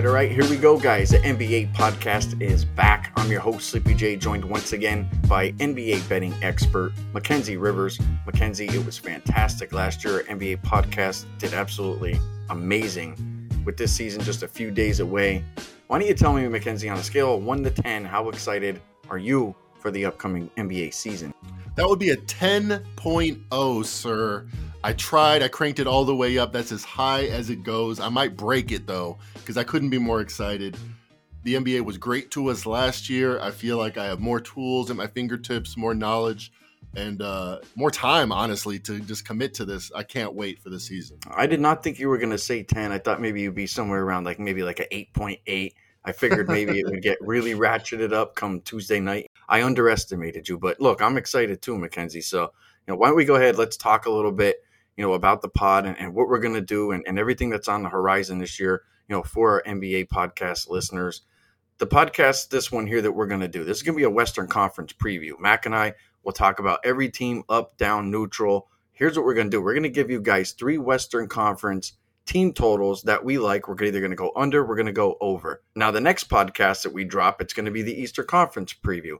right, all right, here we go, guys. The NBA podcast is back. I'm your host, Sleepy J, joined once again by NBA betting expert Mackenzie Rivers. Mackenzie, it was fantastic last year. NBA podcast did absolutely amazing. With this season just a few days away, why don't you tell me, Mackenzie, on a scale of 1 to 10, how excited are you for the upcoming NBA season? That would be a 10.0, sir. I tried, I cranked it all the way up. That's as high as it goes. I might break it though, because I couldn't be more excited. The NBA was great to us last year. I feel like I have more tools at my fingertips, more knowledge, and uh, more time, honestly, to just commit to this. I can't wait for the season. I did not think you were going to say 10. I thought maybe you'd be somewhere around like maybe like an 8.8. I figured maybe it would get really ratcheted up come Tuesday night. I underestimated you, but look, I'm excited too, Mackenzie. So, you know, why don't we go ahead? Let's talk a little bit you know, about the pod and, and what we're going to do and, and everything that's on the horizon this year, you know, for our NBA podcast listeners. The podcast, this one here that we're going to do, this is going to be a Western Conference preview. Mac and I will talk about every team up, down, neutral. Here's what we're going to do we're going to give you guys three Western Conference team totals that we like. We're either going to go under, we're going to go over. Now, the next podcast that we drop, it's going to be the Eastern Conference preview.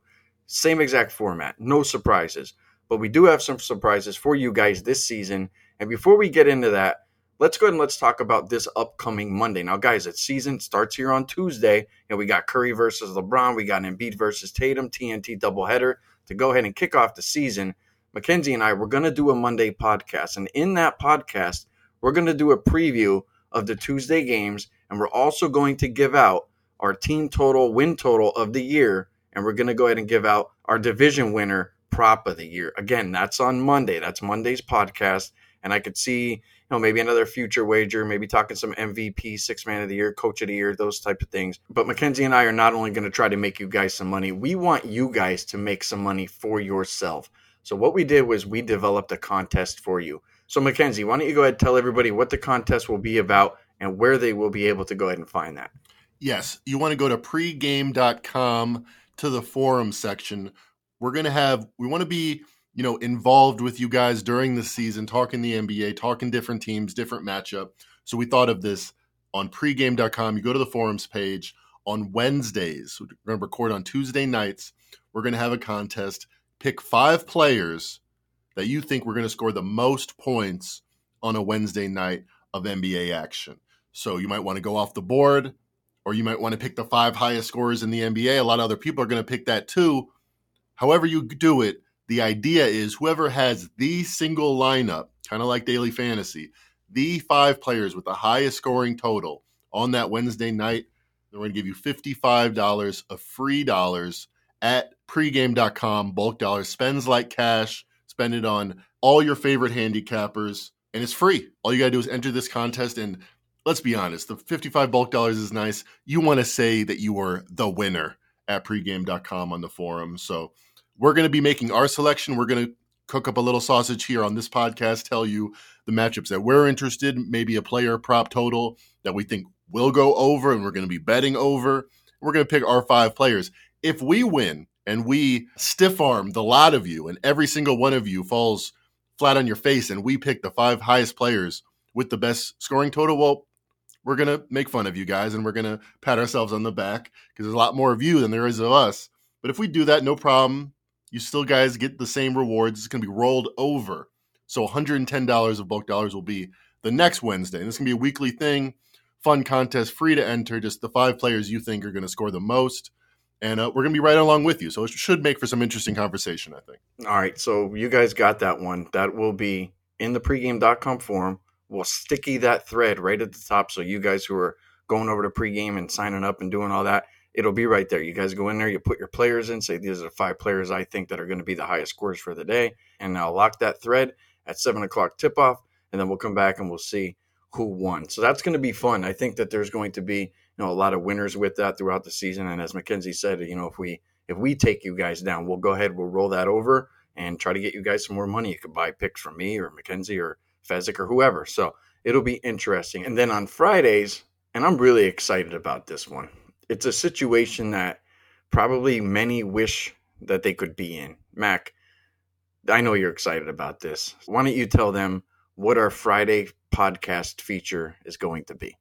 Same exact format, no surprises. But we do have some surprises for you guys this season and before we get into that, let's go ahead and let's talk about this upcoming Monday. Now, guys, its season starts here on Tuesday. And we got Curry versus LeBron. We got Embiid versus Tatum, TNT doubleheader to go ahead and kick off the season. Mackenzie and I, we're going to do a Monday podcast. And in that podcast, we're going to do a preview of the Tuesday games. And we're also going to give out our team total, win total of the year. And we're going to go ahead and give out our division winner prop of the year. Again, that's on Monday. That's Monday's podcast and I could see, know, maybe another future wager, maybe talking some MVP, six man of the year, coach of the year, those type of things. But Mackenzie and I are not only going to try to make you guys some money, we want you guys to make some money for yourself. So what we did was we developed a contest for you. So Mackenzie, why don't you go ahead and tell everybody what the contest will be about and where they will be able to go ahead and find that? Yes, you want to go to pregame.com to the forum section. We're going to have we want to be you know, involved with you guys during the season, talking the NBA, talking different teams, different matchup. So we thought of this on pregame.com. You go to the forums page on Wednesdays. We're going to record on Tuesday nights. We're going to have a contest. Pick five players that you think we're going to score the most points on a Wednesday night of NBA action. So you might want to go off the board, or you might want to pick the five highest scorers in the NBA. A lot of other people are going to pick that too. However, you do it, the idea is whoever has the single lineup, kind of like daily fantasy, the five players with the highest scoring total on that Wednesday night, they're going to give you $55 of free dollars at pregame.com. Bulk dollars spends like cash. Spend it on all your favorite handicappers, and it's free. All you got to do is enter this contest. And let's be honest, the 55 bulk dollars is nice. You want to say that you were the winner at pregame.com on the forum. So, we're going to be making our selection. We're going to cook up a little sausage here on this podcast, tell you the matchups that we're interested, maybe a player prop total that we think will go over, and we're going to be betting over. We're going to pick our five players. If we win and we stiff arm the lot of you, and every single one of you falls flat on your face, and we pick the five highest players with the best scoring total, well, we're going to make fun of you guys and we're going to pat ourselves on the back because there's a lot more of you than there is of us. But if we do that, no problem you still guys get the same rewards. It's going to be rolled over. So $110 of bulk dollars will be the next Wednesday. And this can be a weekly thing, fun contest, free to enter. Just the five players you think are going to score the most. And uh, we're going to be right along with you. So it should make for some interesting conversation, I think. All right. So you guys got that one. That will be in the pregame.com forum. We'll sticky that thread right at the top. So you guys who are going over to pregame and signing up and doing all that, it'll be right there. You guys go in there, you put your players in, say these are the five players I think that are going to be the highest scores for the day, and I'll lock that thread at seven o'clock tip off, and then we'll come back and we'll see who won. So that's going to be fun. I think that there's going to be you know a lot of winners with that throughout the season, and as Mackenzie said, you know if we if we take you guys down, we'll go ahead, we'll roll that over and try to get you guys some more money. You could buy picks from me or Mackenzie or Fezzik or whoever. So it'll be interesting. And then on Fridays, and I'm really excited about this one it's a situation that probably many wish that they could be in. Mac, I know you're excited about this. Why don't you tell them what our Friday podcast feature is going to be?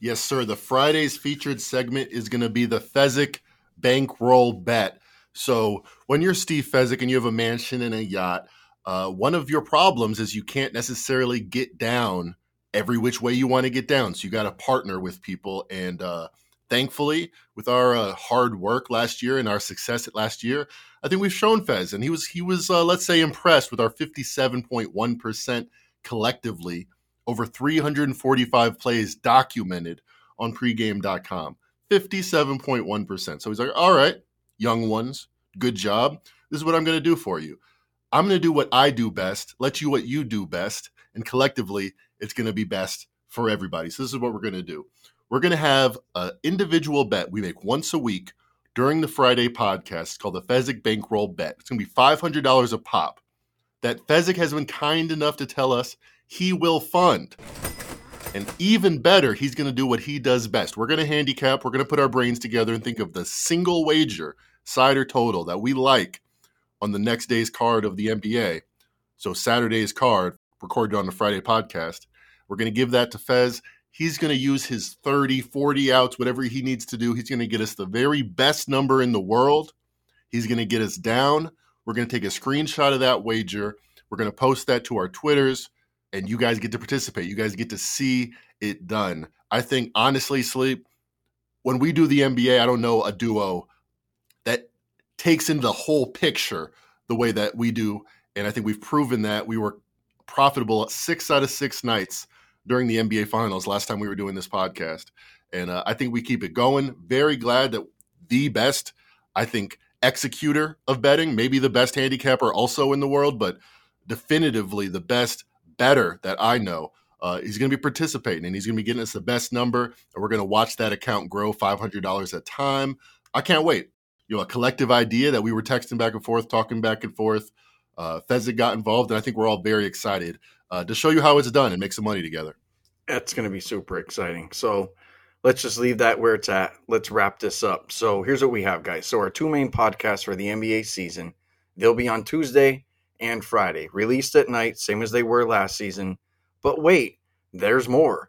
Yes, sir. The Friday's featured segment is going to be the Fezzik bankroll bet. So when you're Steve Fezzik and you have a mansion and a yacht, uh, one of your problems is you can't necessarily get down every which way you want to get down. So you got to partner with people. And uh, thankfully, with our uh, hard work last year and our success at last year, I think we've shown Fez, and he was he was uh, let's say impressed with our 57.1 percent collectively over 345 plays documented on pregame.com. 57.1%. So he's like, all right, young ones, good job. This is what I'm going to do for you. I'm going to do what I do best, let you what you do best, and collectively, it's going to be best for everybody. So this is what we're going to do. We're going to have an individual bet we make once a week during the Friday podcast called the Fezzik Bankroll Bet. It's going to be $500 a pop that Fezzik has been kind enough to tell us he will fund. And even better, he's going to do what he does best. We're going to handicap, we're going to put our brains together and think of the single wager, side or total, that we like on the next day's card of the NBA. So Saturday's card, recorded on the Friday podcast. We're going to give that to Fez. He's going to use his 30, 40 outs, whatever he needs to do. He's going to get us the very best number in the world. He's going to get us down. We're going to take a screenshot of that wager. We're going to post that to our Twitters, and you guys get to participate. You guys get to see it done. I think, honestly, Sleep, when we do the NBA, I don't know a duo that takes in the whole picture the way that we do. And I think we've proven that we were profitable six out of six nights during the NBA Finals last time we were doing this podcast. And uh, I think we keep it going. Very glad that the best, I think, executor of betting, maybe the best handicapper also in the world, but definitively the best better that I know. Uh, he's going to be participating and he's going to be getting us the best number. And we're going to watch that account grow $500 a time. I can't wait. You know, a collective idea that we were texting back and forth, talking back and forth. Uh, Fezzik got involved, and I think we're all very excited uh, to show you how it's done and make some money together. That's going to be super exciting. So let's just leave that where it's at. Let's wrap this up. So here's what we have, guys. So our two main podcasts for the NBA season, they'll be on Tuesday and Friday, released at night, same as they were last season. But wait, there's more.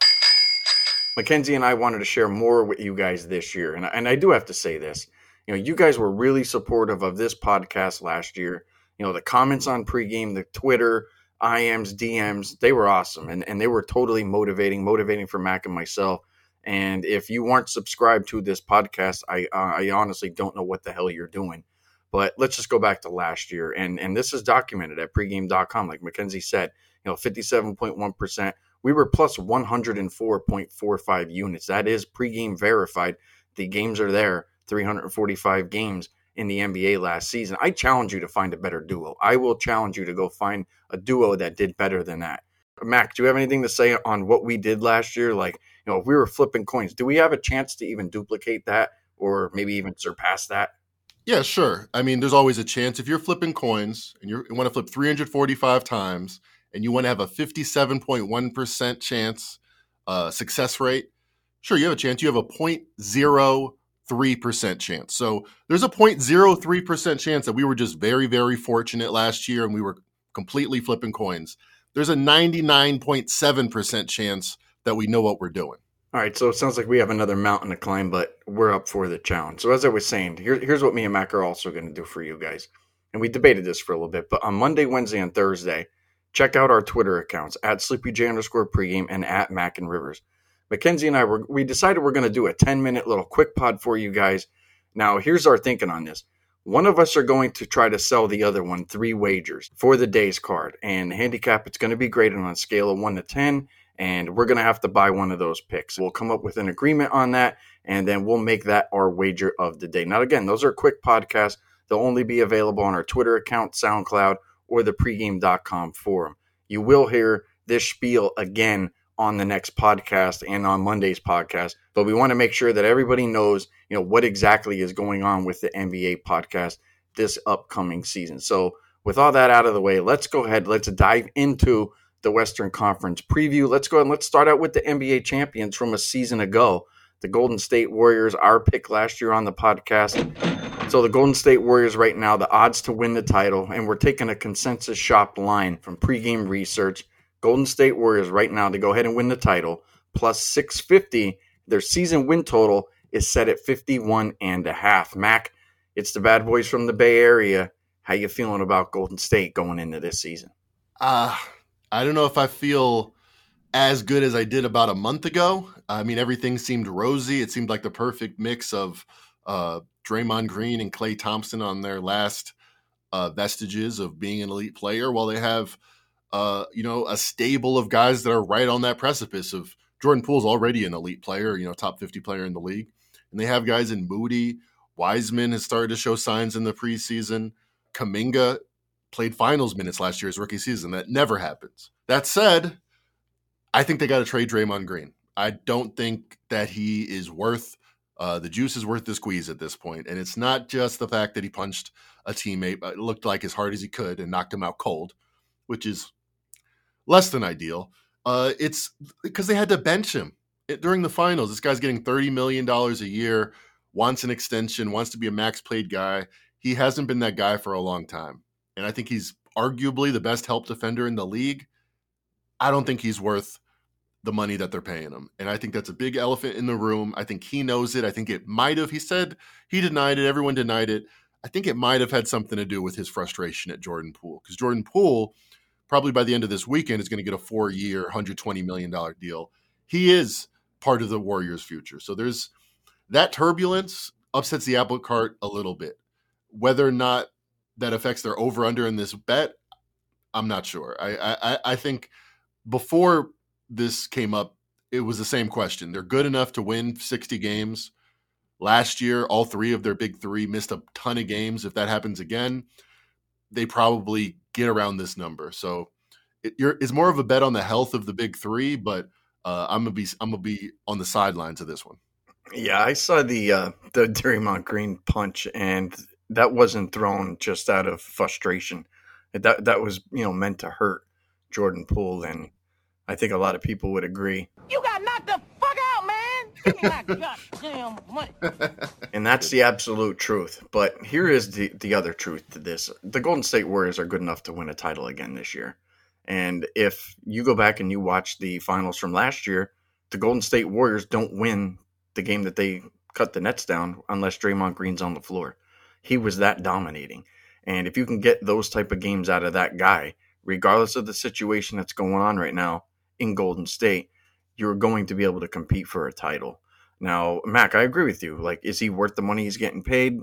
Mackenzie and I wanted to share more with you guys this year, and and I do have to say this. You know, you guys were really supportive of this podcast last year. You know, the comments on pregame, the Twitter, IMs, DMs, they were awesome and, and they were totally motivating, motivating for Mac and myself. And if you weren't subscribed to this podcast, I uh, I honestly don't know what the hell you're doing. But let's just go back to last year, and and this is documented at pregame.com. Like Mackenzie said, you know, 57.1 percent. We were plus 104.45 units. That is pregame verified. The games are there. 345 games in the NBA last season. I challenge you to find a better duo. I will challenge you to go find a duo that did better than that. Mac, do you have anything to say on what we did last year? Like, you know, if we were flipping coins, do we have a chance to even duplicate that or maybe even surpass that? Yeah, sure. I mean, there's always a chance if you're flipping coins and you want to flip 345 times and you want to have a 57.1% chance uh, success rate, sure, you have a chance. You have a 0.0 3% chance. So there's a 0.03% chance that we were just very, very fortunate last year and we were completely flipping coins. There's a 99.7% chance that we know what we're doing. All right, so it sounds like we have another mountain to climb, but we're up for the challenge. So as I was saying, here, here's what me and Mac are also going to do for you guys. And we debated this for a little bit, but on Monday, Wednesday, and Thursday, check out our Twitter accounts at SleepyJ underscore pregame and at Mac and Rivers. Mackenzie and I were we decided we're going to do a 10 minute little quick pod for you guys. Now, here's our thinking on this. One of us are going to try to sell the other one three wagers for the day's card. And handicap, it's going to be graded on a scale of 1 to 10. And we're going to have to buy one of those picks. We'll come up with an agreement on that. And then we'll make that our wager of the day. Now, again, those are quick podcasts. They'll only be available on our Twitter account, SoundCloud, or the pregame.com forum. You will hear this spiel again on the next podcast and on Monday's podcast. But we want to make sure that everybody knows, you know, what exactly is going on with the NBA podcast this upcoming season. So with all that out of the way, let's go ahead. Let's dive into the Western Conference preview. Let's go ahead and let's start out with the NBA champions from a season ago. The Golden State Warriors, our pick last year on the podcast. So the Golden State Warriors right now, the odds to win the title, and we're taking a consensus shop line from pregame research. Golden State Warriors right now to go ahead and win the title, plus 650 Their season win total is set at 51 and a half. Mac, it's the bad boys from the Bay Area. How you feeling about Golden State going into this season? Uh, I don't know if I feel as good as I did about a month ago. I mean, everything seemed rosy. It seemed like the perfect mix of uh, Draymond Green and Klay Thompson on their last uh, vestiges of being an elite player, while they have, uh, you know, a stable of guys that are right on that precipice of Jordan Poole's already an elite player, you know, top 50 player in the league. And they have guys in Moody. Wiseman has started to show signs in the preseason. Kuminga played finals minutes last year as rookie season. That never happens. That said, I think they got to trade Draymond Green. I don't think that he is worth uh, the juice is worth the squeeze at this point. And it's not just the fact that he punched a teammate, but it looked like as hard as he could and knocked him out cold, which is less than ideal. Uh, it's because they had to bench him during the finals. This guy's getting $30 million a year, wants an extension, wants to be a max played guy. He hasn't been that guy for a long time. And I think he's arguably the best help defender in the league. I don't think he's worth the money that they're paying him. And I think that's a big elephant in the room. I think he knows it. I think it might have, he said he denied it, everyone denied it. I think it might have had something to do with his frustration at Jordan Poole because Jordan Poole, probably by the end of this weekend, is going to get a four year, $120 million deal. He is part of the Warriors' future. So there's that turbulence upsets the apple cart a little bit. Whether or not that affects their over under in this bet, I'm not sure. I, I, I think before this came up, it was the same question. They're good enough to win 60 games. Last year, all three of their big three missed a ton of games. If that happens again, they probably get around this number. So it, it's more of a bet on the health of the big three, but uh, I'm gonna be I'm gonna be on the sidelines of this one. Yeah, I saw the uh, the Draymond Green punch, and that wasn't thrown just out of frustration. That that was you know meant to hurt Jordan Poole, and I think a lot of people would agree. You got knocked the and that's the absolute truth. But here is the, the other truth to this. The Golden State Warriors are good enough to win a title again this year. And if you go back and you watch the finals from last year, the Golden State Warriors don't win the game that they cut the nets down unless Draymond Green's on the floor. He was that dominating. And if you can get those type of games out of that guy, regardless of the situation that's going on right now, in Golden State, you're going to be able to compete for a title. Now, Mac, I agree with you. Like, is he worth the money he's getting paid?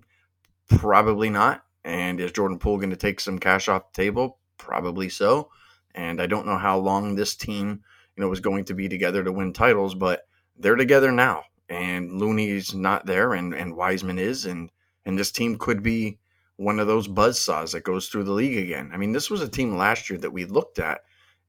Probably not. And is Jordan Poole going to take some cash off the table? Probably so. And I don't know how long this team, you know, was going to be together to win titles, but they're together now. And Looney's not there, and and Wiseman is, and and this team could be one of those buzz saws that goes through the league again. I mean, this was a team last year that we looked at,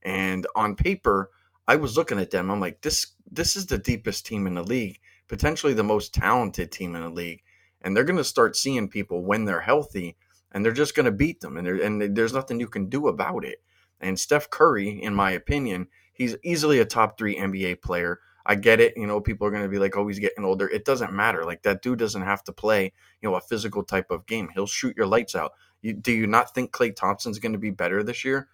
and on paper, I was looking at them. I'm like, this this is the deepest team in the league, potentially the most talented team in the league, and they're going to start seeing people when they're healthy, and they're just going to beat them, and and there's nothing you can do about it. And Steph Curry, in my opinion, he's easily a top three NBA player. I get it. You know, people are going to be like, oh, he's getting older. It doesn't matter. Like that dude doesn't have to play, you know, a physical type of game. He'll shoot your lights out. You, do you not think Klay Thompson's going to be better this year?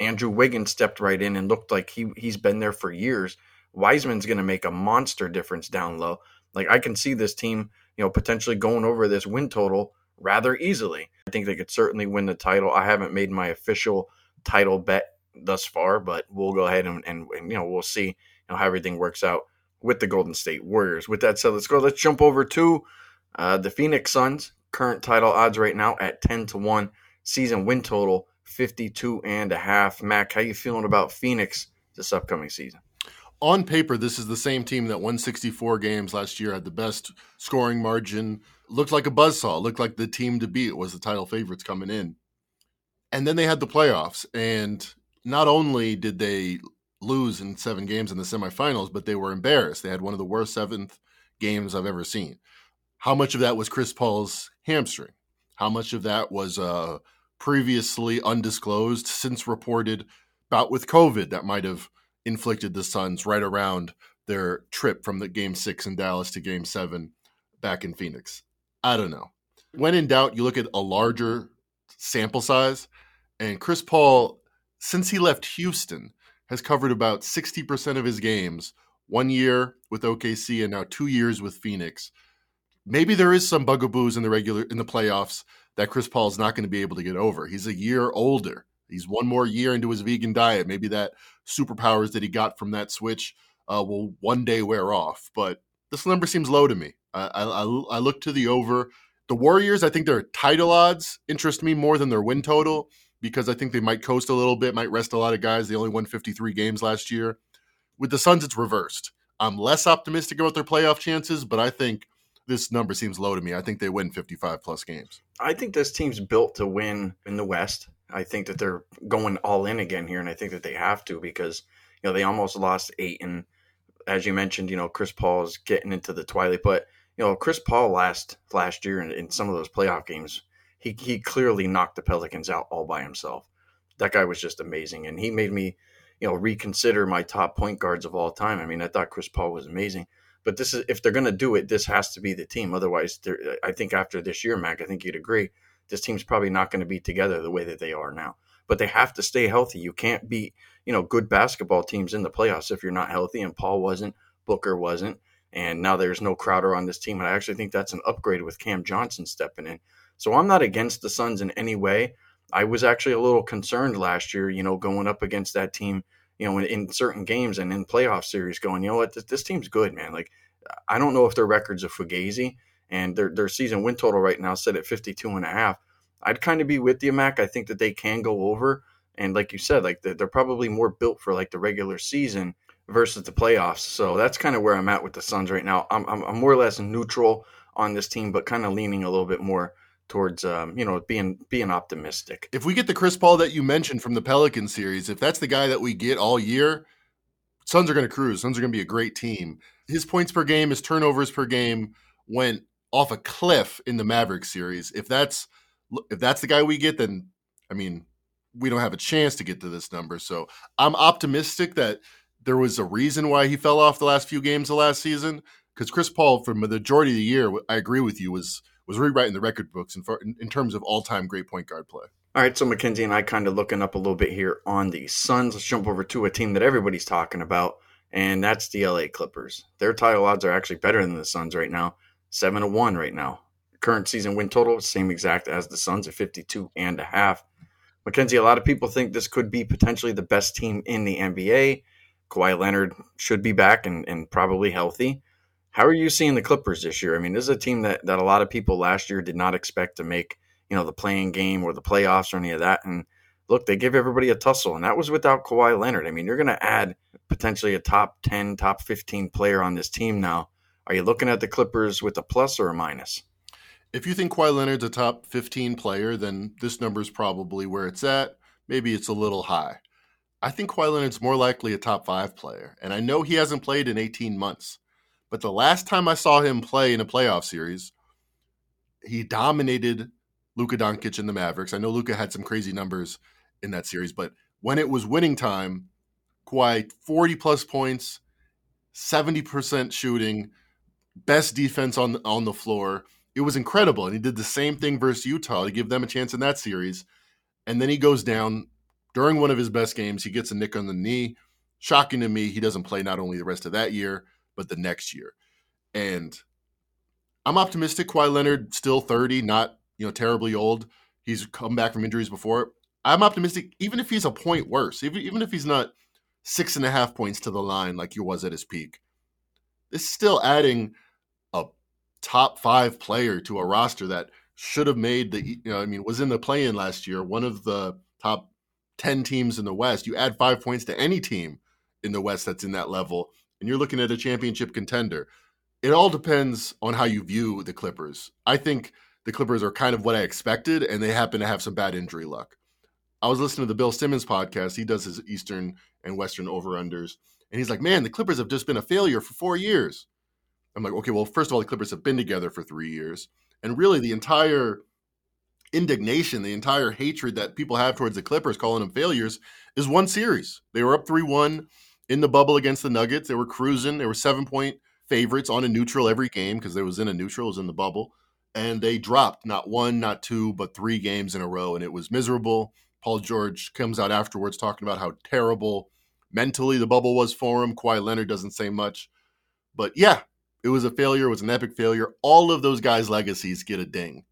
Andrew Wiggins stepped right in and looked like he he's been there for years. Wiseman's going to make a monster difference down low. Like I can see this team, you know, potentially going over this win total rather easily. I think they could certainly win the title. I haven't made my official title bet thus far, but we'll go ahead and, and, and you know we'll see you know how everything works out with the Golden State Warriors. With that said, let's go. Let's jump over to uh, the Phoenix Suns. Current title odds right now at ten to one. Season win total 52 and a half. Mac, how you feeling about Phoenix this upcoming season? On paper, this is the same team that won 64 games last year, had the best scoring margin, looked like a buzzsaw, looked like the team to beat, It was the title favorites coming in. And then they had the playoffs. And not only did they lose in seven games in the semifinals, but they were embarrassed. They had one of the worst seventh games I've ever seen. How much of that was Chris Paul's hamstring? How much of that was uh, previously undisclosed, since reported bout with COVID that might have inflicted the Suns right around their trip from the game six in Dallas to game seven back in Phoenix. I don't know. When in doubt, you look at a larger sample size, and Chris Paul, since he left Houston, has covered about 60% of his games one year with OKC and now two years with Phoenix. Maybe there is some bugaboos in the regular in the playoffs that Chris Paul is not going to be able to get over. He's a year older. He's one more year into his vegan diet. Maybe that superpowers that he got from that switch uh, will one day wear off. But this number seems low to me. I, I, I look to the over. The Warriors, I think their title odds interest me more than their win total because I think they might coast a little bit, might rest a lot of guys. They only won 53 games last year. With the Suns, it's reversed. I'm less optimistic about their playoff chances, but I think this number seems low to me. I think they win 55 plus games. I think this team's built to win in the West. I think that they're going all in again here, and I think that they have to because you know they almost lost eight, and as you mentioned, you know Chris Paul is getting into the twilight, but you know Chris Paul last last year in, in some of those playoff games, he he clearly knocked the Pelicans out all by himself. That guy was just amazing, and he made me you know reconsider my top point guards of all time. I mean, I thought Chris Paul was amazing, but this is if they're going to do it, this has to be the team. Otherwise, I think after this year, Mac, I think you'd agree this team's probably not going to be together the way that they are now. But they have to stay healthy. You can't beat, you know, good basketball teams in the playoffs if you're not healthy. And Paul wasn't, Booker wasn't, and now there's no Crowder on this team. And I actually think that's an upgrade with Cam Johnson stepping in. So I'm not against the Suns in any way. I was actually a little concerned last year, you know, going up against that team, you know, in, in certain games and in playoff series, going, you know what, this, this team's good, man. Like, I don't know if their records are fugazi and their their season win total right now set at 52 and a half. I'd kind of be with you, Mac. I think that they can go over, and like you said, like they're, they're probably more built for like the regular season versus the playoffs. So that's kind of where I'm at with the Suns right now. I'm I'm, I'm more or less neutral on this team, but kind of leaning a little bit more towards um, you know being being optimistic. If we get the Chris Paul that you mentioned from the Pelican series, if that's the guy that we get all year, Suns are going to cruise. Suns are going to be a great team. His points per game, his turnovers per game went off a cliff in the Maverick series. If that's if that's the guy we get, then I mean, we don't have a chance to get to this number. So I'm optimistic that there was a reason why he fell off the last few games of last season. Because Chris Paul, for the majority of the year, I agree with you, was was rewriting the record books in, in, terms of all time great point guard play. All right, so Mackenzie and I kind of looking up a little bit here on the Suns. Let's jump over to a team that everybody's talking about, and that's the LA Clippers. Their title odds are actually better than the Suns right now, seven to one right now. Current season win total, same exact as the Suns at 52 and a half. Mackenzie, a lot of people think this could be potentially the best team in the NBA. Kawhi Leonard should be back and, and probably healthy. How are you seeing the Clippers this year? I mean, this is a team that, that a lot of people last year did not expect to make, you know, the playing game or the playoffs or any of that. And look, they give everybody a tussle, and that was without Kawhi Leonard. I mean, you're going to add potentially a top 10, top 15 player on this team now. Are you looking at the Clippers with a plus or a minus? If you think Kawhi Leonard's a top 15 player, then this number is probably where it's at. Maybe it's a little high. I think Kawhi Leonard's more likely a top five player. And I know he hasn't played in 18 months. But the last time I saw him play in a playoff series, he dominated Luka Doncic and the Mavericks. I know Luka had some crazy numbers in that series, but when it was winning time, Kawhi 40 plus points, 70% shooting, best defense on on the floor it was incredible. And he did the same thing versus Utah to give them a chance in that series. And then he goes down during one of his best games. He gets a nick on the knee. Shocking to me, he doesn't play not only the rest of that year, but the next year. And I'm optimistic. Kawhi Leonard, still 30, not you know terribly old. He's come back from injuries before. I'm optimistic, even if he's a point worse, even, even if he's not six and a half points to the line like he was at his peak. This is still adding a top five player to a roster that should have made the you know I mean was in the play in last year, one of the top 10 teams in the West. You add 5 points to any team in the West that's in that level and you're looking at a championship contender. It all depends on how you view the Clippers. I think the Clippers are kind of what I expected and they happen to have some bad injury luck. I was listening to the Bill Simmons podcast. He does his Eastern and Western over-unders and he's like, "Man, the Clippers have just been a failure for 4 years." I'm like, okay, well, first of all, the Clippers have been together for three years. And really, the entire indignation, the entire hatred that people have towards the Clippers, calling them failures, is one series. They were up 3 1 in the bubble against the Nuggets. They were cruising. They were seven point favorites on a neutral every game because they was in a neutral, it was in the bubble. And they dropped not one, not two, but three games in a row. And it was miserable. Paul George comes out afterwards talking about how terrible mentally the bubble was for him. Kawhi Leonard doesn't say much. But yeah, it was a failure. It was an epic failure. All of those guys' legacies get a ding.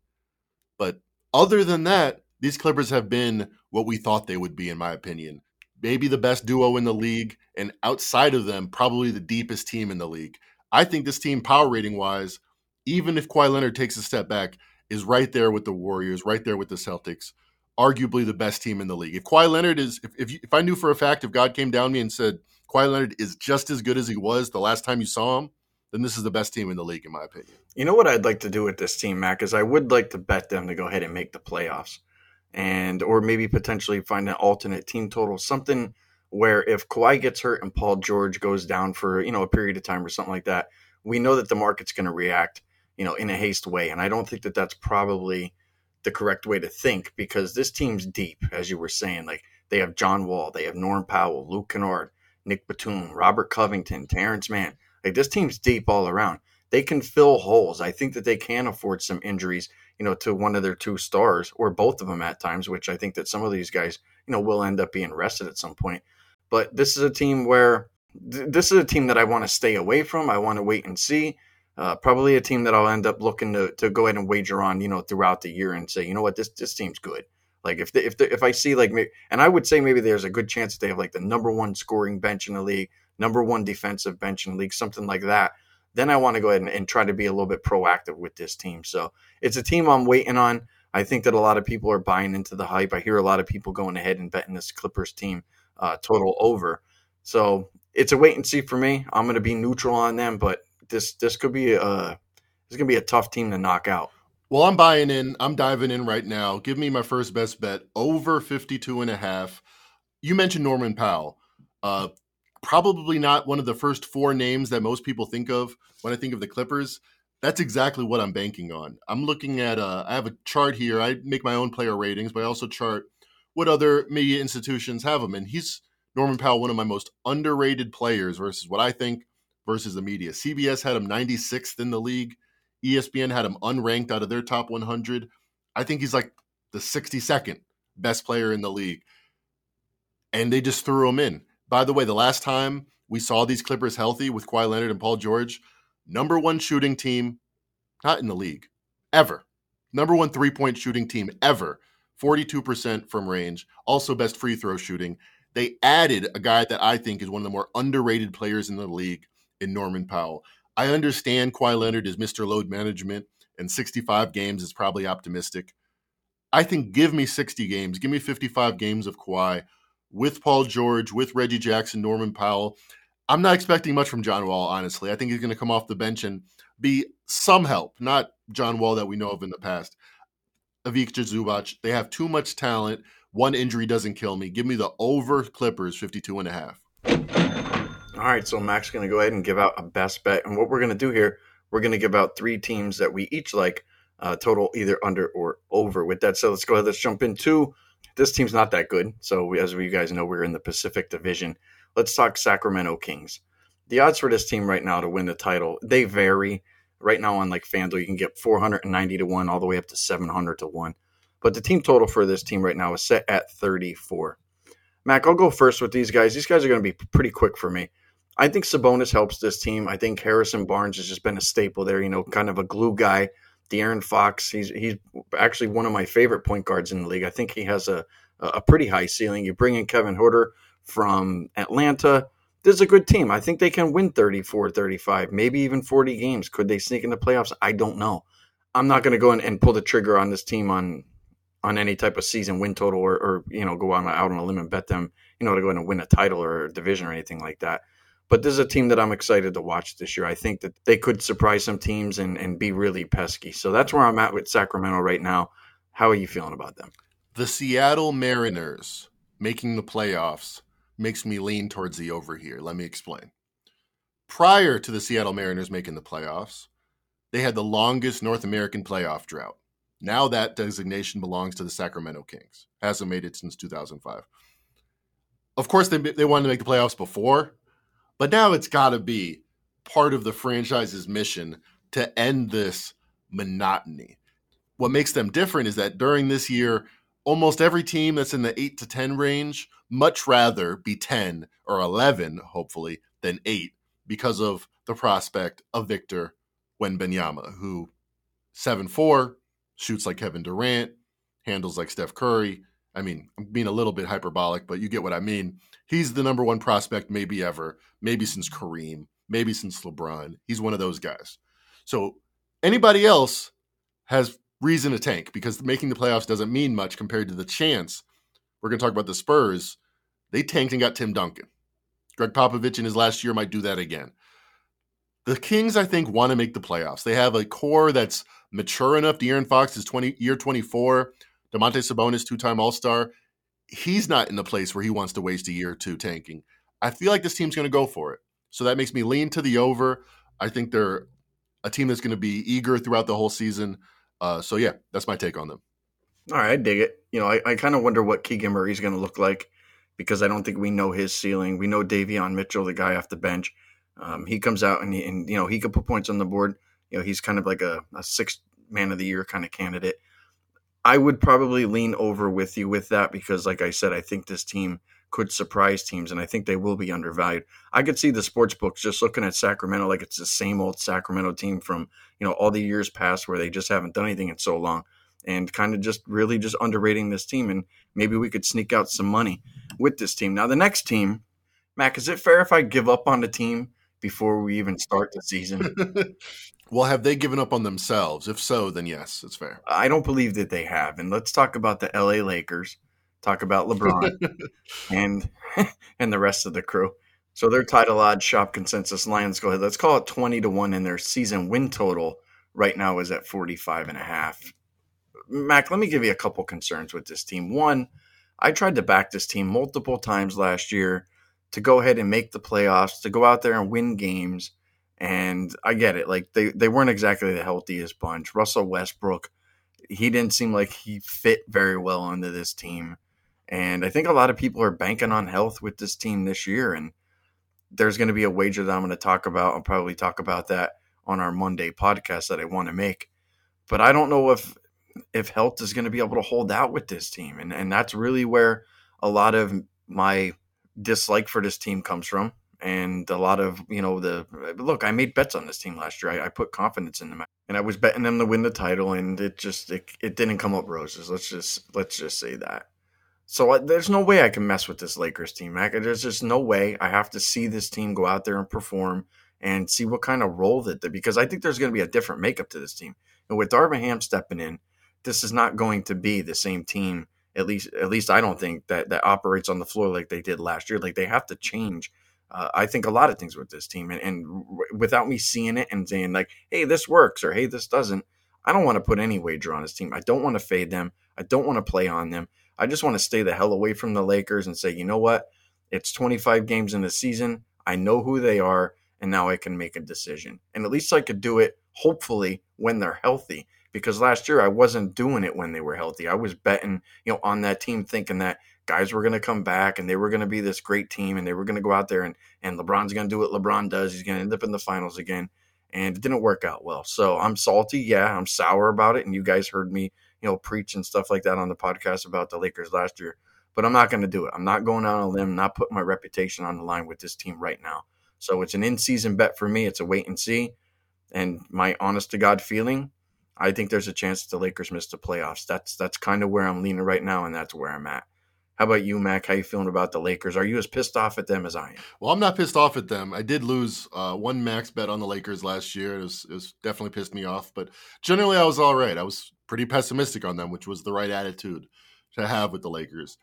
But other than that, these Clippers have been what we thought they would be, in my opinion. Maybe the best duo in the league, and outside of them, probably the deepest team in the league. I think this team, power rating wise, even if Kawhi Leonard takes a step back, is right there with the Warriors, right there with the Celtics, arguably the best team in the league. If Kawhi Leonard is, if if, you, if I knew for a fact, if God came down to me and said Kawhi Leonard is just as good as he was the last time you saw him, then this is the best team in the league, in my opinion. You know what I'd like to do with this team, Mac, is I would like to bet them to go ahead and make the playoffs, and or maybe potentially find an alternate team total, something where if Kawhi gets hurt and Paul George goes down for you know a period of time or something like that, we know that the market's going to react you know in a haste way, and I don't think that that's probably the correct way to think because this team's deep, as you were saying. Like they have John Wall, they have Norm Powell, Luke Kennard, Nick Batum, Robert Covington, Terance Mann. Like this team's deep all around. They can fill holes. I think that they can afford some injuries, you know, to one of their two stars or both of them at times, which I think that some of these guys, you know, will end up being rested at some point. But this is a team where th- this is a team that I want to stay away from. I want to wait and see. Uh, probably a team that I'll end up looking to, to go ahead and wager on, you know, throughout the year and say, you know what, this this team's good. Like if the, if the, if I see like and I would say maybe there's a good chance that they have like the number one scoring bench in the league, number one defensive bench in the league, something like that. Then I want to go ahead and, and try to be a little bit proactive with this team. So it's a team I'm waiting on. I think that a lot of people are buying into the hype. I hear a lot of people going ahead and betting this Clippers team uh, total over. So it's a wait and see for me. I'm going to be neutral on them, but this this could be a it's going to be a tough team to knock out. Well, I'm buying in. I'm diving in right now. Give me my first best bet over 52 and a half. You mentioned Norman Powell. Uh, probably not one of the first four names that most people think of when I think of the Clippers. That's exactly what I'm banking on. I'm looking at, uh, I have a chart here. I make my own player ratings, but I also chart what other media institutions have him. And he's Norman Powell, one of my most underrated players versus what I think versus the media. CBS had him 96th in the league. ESPN had him unranked out of their top 100. I think he's like the 62nd best player in the league. And they just threw him in. By the way, the last time we saw these Clippers healthy with Kawhi Leonard and Paul George, number one shooting team, not in the league, ever. Number one three point shooting team ever. 42% from range, also best free throw shooting. They added a guy that I think is one of the more underrated players in the league in Norman Powell. I understand Kawhi Leonard is Mr. Load Management, and 65 games is probably optimistic. I think give me 60 games, give me 55 games of Kawhi with Paul George, with Reggie Jackson, Norman Powell. I'm not expecting much from John Wall, honestly. I think he's going to come off the bench and be some help, not John Wall that we know of in the past. Ivica Zubac, they have too much talent. One injury doesn't kill me. Give me the over Clippers 52 and a half. All right, so Mac's going to go ahead and give out a best bet. And what we're going to do here, we're going to give out three teams that we each like, uh, total either under or over. With that said, let's go ahead. Let's jump into this team's not that good. So, we, as you guys know, we're in the Pacific Division. Let's talk Sacramento Kings. The odds for this team right now to win the title, they vary. Right now on like FanDuel, you can get 490 to 1 all the way up to 700 to 1. But the team total for this team right now is set at 34. Mac, I'll go first with these guys. These guys are going to be pretty quick for me. I think Sabonis helps this team. I think Harrison Barnes has just been a staple there, you know, kind of a glue guy. De'Aaron Fox, he's he's actually one of my favorite point guards in the league. I think he has a a pretty high ceiling. You bring in Kevin Huerter from Atlanta. This is a good team. I think they can win 34, 35, maybe even 40 games. Could they sneak in the playoffs? I don't know. I'm not going to go in and pull the trigger on this team on on any type of season win total or, or you know go on out on a limb and bet them you know to go in and win a title or a division or anything like that. But this is a team that I'm excited to watch this year. I think that they could surprise some teams and, and be really pesky. So that's where I'm at with Sacramento right now. How are you feeling about them? The Seattle Mariners making the playoffs makes me lean towards the over here. Let me explain. Prior to the Seattle Mariners making the playoffs, they had the longest North American playoff drought. Now that designation belongs to the Sacramento Kings. Hasn't made it since 2005. Of course, they, they wanted to make the playoffs before, but now it's got to be part of the franchise's mission to end this monotony. What makes them different is that during this year, almost every team that's in the 8 to 10 range much rather be 10 or 11, hopefully, than 8 because of the prospect of Victor Wembanyama, who 7 4, shoots like Kevin Durant, handles like Steph Curry. I mean, I'm being a little bit hyperbolic, but you get what I mean. He's the number one prospect, maybe ever, maybe since Kareem, maybe since LeBron. He's one of those guys. So anybody else has reason to tank because making the playoffs doesn't mean much compared to the chance. We're going to talk about the Spurs. They tanked and got Tim Duncan. Gregg Popovich in his last year might do that again. The Kings, I think, want to make the playoffs. They have a core that's mature enough. De'Aaron Fox is 20, year 24. Domantas Sabonis, two time All Star. He's not in the place where he wants to waste a year or two tanking. I feel like this team's going to go for it. So that makes me lean to the over. I think they're a team that's going to be eager throughout the whole season. Uh, so yeah, that's my take on them. All right, I dig it. You know, I, I kind of wonder what Keegan Murray's going to look like because I don't think we know his ceiling. We know Davion Mitchell, the guy off the bench. Um, he comes out and, and you know he could put points on the board. You know, he's kind of like a, a sixth man of the year kind of candidate. I would probably lean over with you with that because, like I said, I think this team could surprise teams, and I think they will be undervalued. I could see the sports books just looking at Sacramento like it's the same old Sacramento team from you know all the years past where they just haven't done anything in so long, and kind of just really just underrating this team, and maybe we could sneak out some money with this team. Now the next team, Mac, is it fair if I give up on the team before we even start the season? well, have they given up on themselves? If so, then yes, it's fair. I don't believe that they have, and let's talk about the LA Lakers talk about LeBron and and the rest of the crew. So their title odds shop consensus Lions go ahead. Let's call it 20 to 1 and their season win total right now is at 45 and a half. Mac, let me give you a couple concerns with this team. One, I tried to back this team multiple times last year to go ahead and make the playoffs, to go out there and win games. And I get it. Like they, they weren't exactly the healthiest bunch. Russell Westbrook, he didn't seem like he fit very well into this team. And I think a lot of people are banking on health with this team this year. And there's going to be a wager that I'm going to talk about. I'll probably talk about that on our Monday podcast that I want to make. But I don't know if if health is going to be able to hold out with this team. And and that's really where a lot of my dislike for this team comes from. And a lot of, you know, the look, I made bets on this team last year. I, I put confidence in them and I was betting them to win the title and it just it, it didn't come up roses. Let's just let's just say that. So there's no way I can mess with this Lakers team, Mac. There's just no way. I have to see this team go out there and perform and see what kind of role that they because I think there's going to be a different makeup to this team. And with Darvin Ham stepping in, this is not going to be the same team. At least, at least I don't think that that operates on the floor like they did last year. Like they have to change. Uh, I think a lot of things with this team, and, and without me seeing it and saying like, "Hey, this works" or "Hey, this doesn't," I don't want to put any wager on this team. I don't want to fade them. I don't want to play on them. I just want to stay the hell away from the Lakers and say, you know what? It's 25 games in the season. I know who they are, and now I can make a decision. And at least I could do it, hopefully, when they're healthy. Because last year I wasn't doing it when they were healthy. I was betting, you know, on that team, thinking that guys were going to come back and they were going to be this great team and they were going to go out there and and LeBron's going to do what LeBron does. He's going to end up in the finals again. And it didn't work out well. So I'm salty. Yeah, I'm sour about it. And you guys heard me you know, preach and stuff like that on the podcast about the Lakers last year. But I'm not going to do it. I'm not going out on a limb, not putting my reputation on the line with this team right now. So it's an in season bet for me. It's a wait and see. And my honest to God feeling, I think there's a chance that the Lakers miss the playoffs. That's that's kind of where I'm leaning right now, and that's where I'm at. How about you, Mac? How you feeling about the Lakers? Are you as pissed off at them as I am? Well, I'm not pissed off at them. I did lose uh, one max bet on the Lakers last year. It was, it was definitely pissed me off, but generally I was all right. I was pretty pessimistic on them, which was the right attitude to have with the Lakers.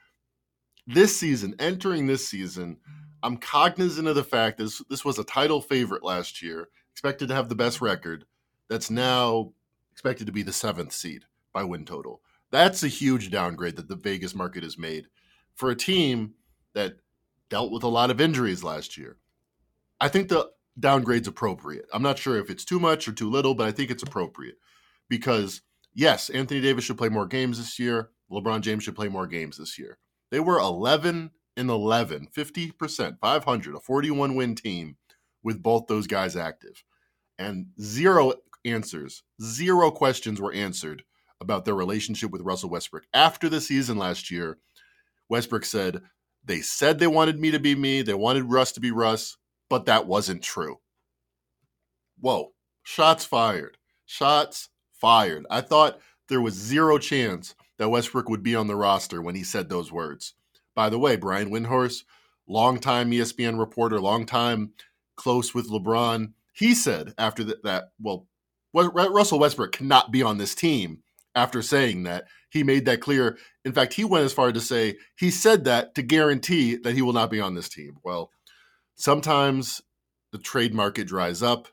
This season, entering this season, I'm cognizant of the fact that this was a title favorite last year, expected to have the best record, that's now expected to be the seventh seed by win total. That's a huge downgrade that the Vegas market has made for a team that dealt with a lot of injuries last year. I think the downgrade's appropriate. I'm not sure if it's too much or too little, but I think it's appropriate because yes, Anthony Davis should play more games this year. LeBron James should play more games this year. They were 11 and 11, 50%, 500, a 41 win team with both those guys active. And zero answers, zero questions were answered about their relationship with Russell Westbrook. After the season last year, Westbrook said, They said they wanted me to be me, they wanted Russ to be Russ, but that wasn't true. Whoa, shots fired. Shots fired. I thought there was zero chance that Westbrook would be on the roster when he said those words. By the way, Brian Windhorst, longtime ESPN reporter, longtime close with LeBron, he said after that, that well, Russell Westbrook cannot be on this team after saying that. He made that clear. In fact, he went as far as to say he said that to guarantee that he will not be on this team. Well, sometimes the trade market dries up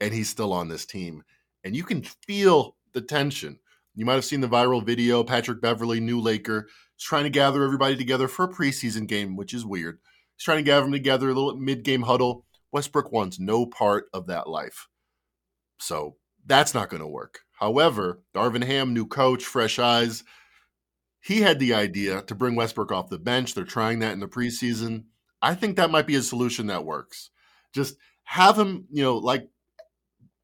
and he's still on this team. And you can feel the tension. You might have seen the viral video. Patrick Beverly, new Laker, is trying to gather everybody together for a preseason game, which is weird. He's trying to gather them together, a little mid game huddle. Westbrook wants no part of that life. So that's not going to work. However, Darvin Ham, new coach, fresh eyes, he had the idea to bring Westbrook off the bench. They're trying that in the preseason. I think that might be a solution that works. Just have him, you know, like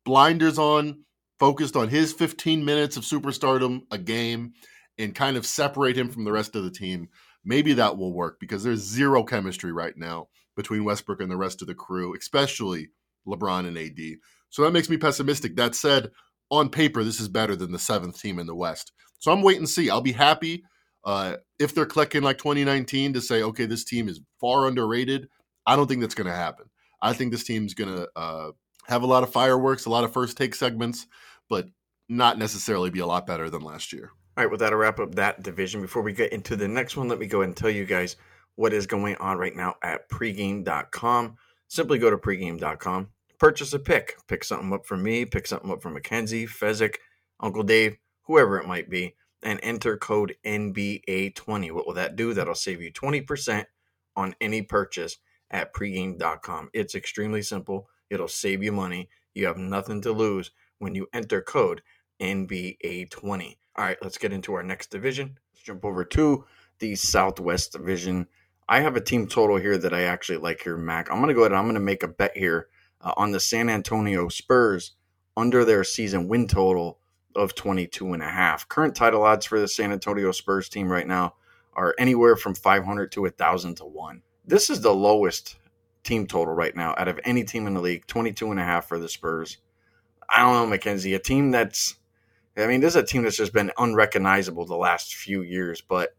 blinders on, focused on his 15 minutes of superstardom a game, and kind of separate him from the rest of the team. Maybe that will work because there's zero chemistry right now between Westbrook and the rest of the crew, especially LeBron and AD. So that makes me pessimistic. That said, on paper, this is better than the seventh team in the West. So I'm wait and see. I'll be happy uh, if they're clicking like 2019 to say, okay, this team is far underrated. I don't think that's going to happen. I think this team's going to uh, have a lot of fireworks, a lot of first take segments, but not necessarily be a lot better than last year. All right, well, that'll wrap up that division. Before we get into the next one, let me go ahead and tell you guys what is going on right now at pregame.com. Simply go to pregame.com, purchase a pick, pick something up from me, pick something up from Mackenzie, Fezzik, Uncle Dave, whoever it might be, and enter code NBA20. What will that do? That'll save you 20% on any purchase at pregame.com. It's extremely simple. It'll save you money. You have nothing to lose when you enter code NBA20. All right, let's get into our next division. Let's jump over to the Southwest Division. I have a team total here that I actually like here, Mac. I'm going to go ahead and I'm going to make a bet here uh, on the San Antonio Spurs under their season win total of 22 and a half. Current title odds for the San Antonio Spurs team right now are anywhere from 500 to 1000 to 1. This is the lowest team total right now out of any team in the league, 22 and a half for the Spurs. I don't know, Mackenzie, a team that's I mean, this is a team that's just been unrecognizable the last few years, but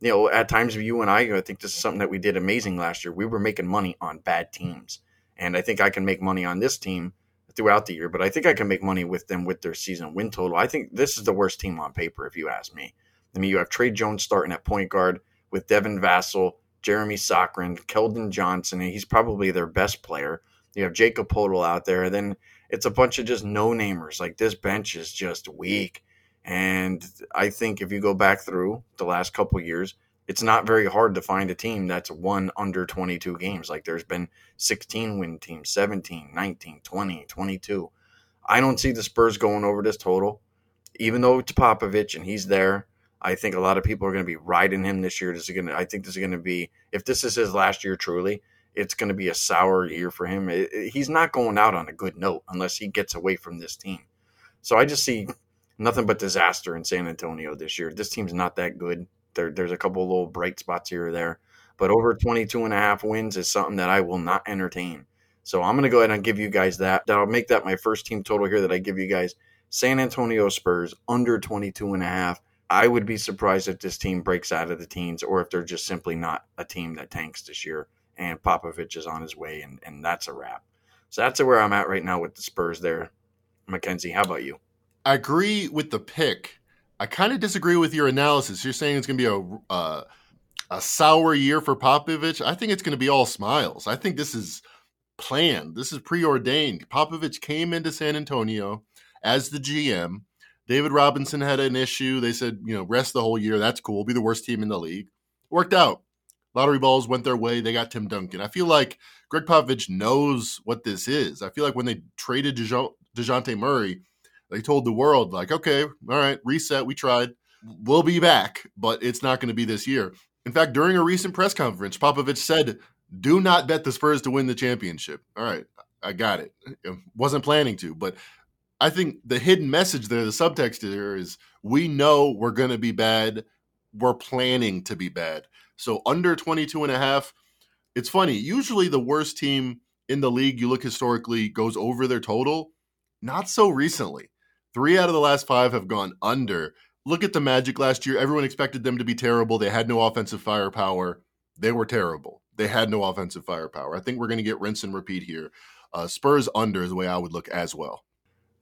you know, at times you and I, I think this is something that we did amazing last year. We were making money on bad teams. And I think I can make money on this team throughout the year, but I think I can make money with them with their season win total. I think this is the worst team on paper, if you ask me. I mean, you have Tre Jones starting at point guard with Devin Vassell, Jeremy Sochan, Keldon Johnson, and he's probably their best player. You have Jakob Poeltl out there. And then it's a bunch of just no namers. Like this bench is just weak. And I think if you go back through the last couple years, it's not very hard to find a team that's won under 22 games. Like there's been 16 win teams, 17, 19, 20, 22. I don't see the Spurs going over this total, even though it's Popovich and he's there. I think a lot of people are going to be riding him this year. This is going to, I think this is going to be, if this is his last year truly, it's going to be a sour year for him. It, it, he's not going out on a good note unless he gets away from this team. So I just see nothing but disaster in San Antonio this year. This team's not that good. There, there's a couple little bright spots here or there, but mm-hmm. over 22 and a half wins is something that I will not entertain. So I'm going to go ahead and give you guys that. That'll make that my first team total here that I give you guys. San Antonio Spurs under 22 and a half. I would be surprised if this team breaks out of the teens or if they're just simply not a team that tanks this year and Popovich is on his way, and, and that's a wrap. So that's where I'm at right now with the Spurs there. Mackenzie, how about you? I agree with the pick. I kind of disagree with your analysis. You're saying it's going to be a uh, a sour year for Popovich. I think it's going to be all smiles. I think this is planned. This is preordained. Popovich came into San Antonio as the GM. David Robinson had an issue. They said, you know, rest the whole year. That's cool. Be the worst team in the league. Worked out lottery balls went their way. They got Tim Duncan. I feel like Gregg Popovich knows what this is. I feel like when they traded Dejounte Murray, they told the world, like, okay, all right, reset. We tried. We'll be back, but it's not going to be this year. In fact, during a recent press conference, Popovich said, do not bet the Spurs to win the championship. All right, I got it. Wasn't planning to, but I think the hidden message there, the subtext there is We know we're going to be bad. We're planning to be bad. So under 22 and a half, it's funny. Usually the worst team in the league, you look historically, goes over their total. Not so recently. Three out of the last five have gone under. Look at the Magic last year. Everyone expected them to be terrible. They had no offensive firepower. They were terrible. They had no offensive firepower. I think we're going to get rinse and repeat here. Uh, Spurs under is the way I would look as well.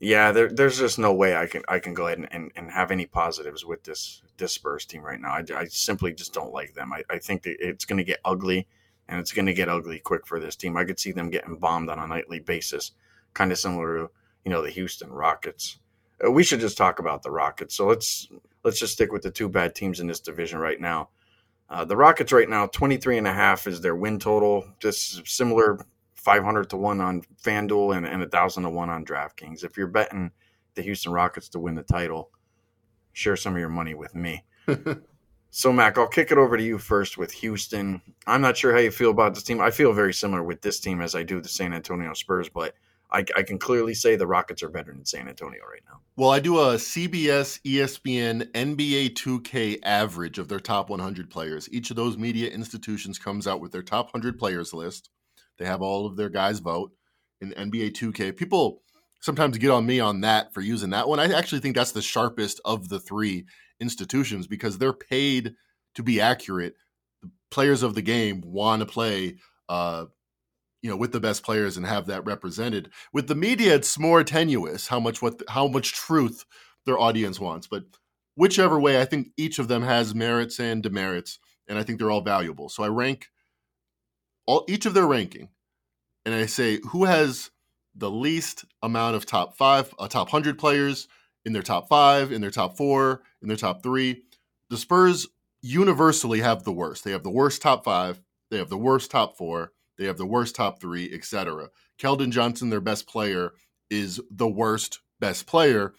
Yeah, there, there's just no way I can I can go ahead and, and, and, have any positives with this this Spurs team right now. I, I simply just don't like them. I, I think it's going to get ugly, and it's going to get ugly quick for this team. I could see them getting bombed on a nightly basis, kind of similar to you know the Houston Rockets. Uh, we should just talk about the Rockets. So let's let's just stick with the two bad teams in this division right now. Uh, the Rockets right now, 23 and a half is their win total. Just similar 500 to 1 on FanDuel and, and 1,000 to 1 on DraftKings. If you're betting the Houston Rockets to win the title, share some of your money with me. so, Mac, I'll kick it over to you first with Houston. I'm not sure how you feel about this team. I feel very similar with this team as I do the San Antonio Spurs, but I, I, can clearly say the Rockets are better than San Antonio right now. Well, I do a CBS, ESPN, NBA 2K average of their top 100 players. Each of those media institutions comes out with their top 100 players list. They have all of their guys vote in NBA 2K. People sometimes get on me on that for using that one. I actually think that's the sharpest of the three institutions because they're paid to be accurate. The players of the game want to play, uh, you know, with the best players and have that represented. With the media, it's more tenuous how much what how much truth their audience wants. But whichever way, I think each of them has merits and demerits, and I think they're all valuable. So I rank all each of their ranking, and I say who has the least amount of top five, uh, top hundred players in their top five, in their top four, in their top three. The Spurs universally have the worst. They have the worst top five. They have the worst top four. They have the worst top three, etc. Keldon Johnson, their best player, is the worst best player.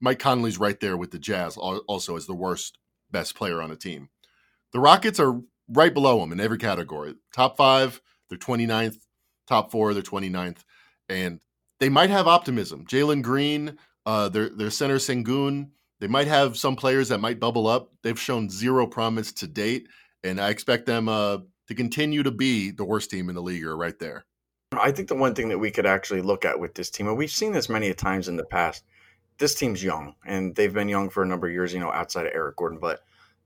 Mike Conley's right there with the Jazz, also as the worst best player on a team. The Rockets are right below them in every category. Top five, they're 29th. Top four, they're 29th. And they might have optimism. Jalen Green, uh, their, their center Sengun, they might have some players that might bubble up. They've shown zero promise to date. And I expect them uh, to continue to be the worst team in the league or right there. I think the one thing that we could actually look at with this team, and we've seen this many times in the past, this team's young and they've been young for a number of years, you know, outside of Eric Gordon, but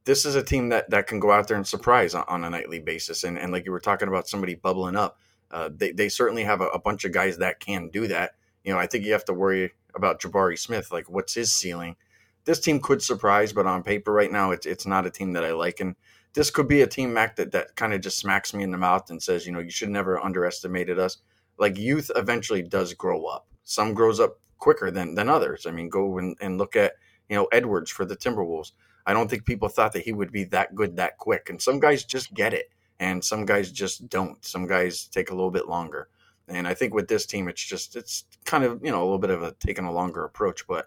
this is a team that that can go out there and surprise on, on a nightly basis. And and like you were talking about somebody bubbling up, uh, they they certainly have a, a, bunch of guys that can do that. You know, I think you have to worry about Jabari Smith. Like, what's his ceiling? This team could surprise, but on paper right now, it's it's not a team that I like. And this could be a team, Mac, that that kind of just smacks me in the mouth and says, you know, you should never underestimated us. Like youth eventually does grow up. Some grows up quicker than than others. I mean, go and, and look at you know Edwards for the Timberwolves I don't think people thought that he would be that good that quick. And some guys just get it, and some guys just don't. Some guys take a little bit longer. And I think with this team, it's just it's kind of you know a little bit of a taking a longer approach. But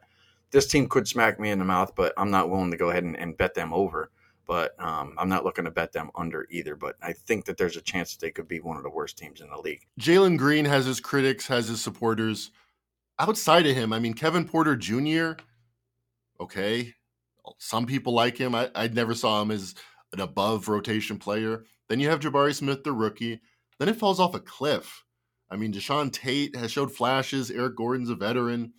this team could smack me in the mouth, but I'm not willing to go ahead and, and bet them over. But um, I'm not looking to bet them under either. But I think that there's a chance that they could be one of the worst teams in the league. Jalen Green has his critics, has his supporters. Outside of him, I mean, Kevin Porter Jr. Okay, some people like him. I, I never saw him as an above rotation player. Then you have Jabari Smith, the rookie. Then it falls off a cliff. I mean, Jae'Sean Tate has showed flashes. Eric Gordon's a veteran.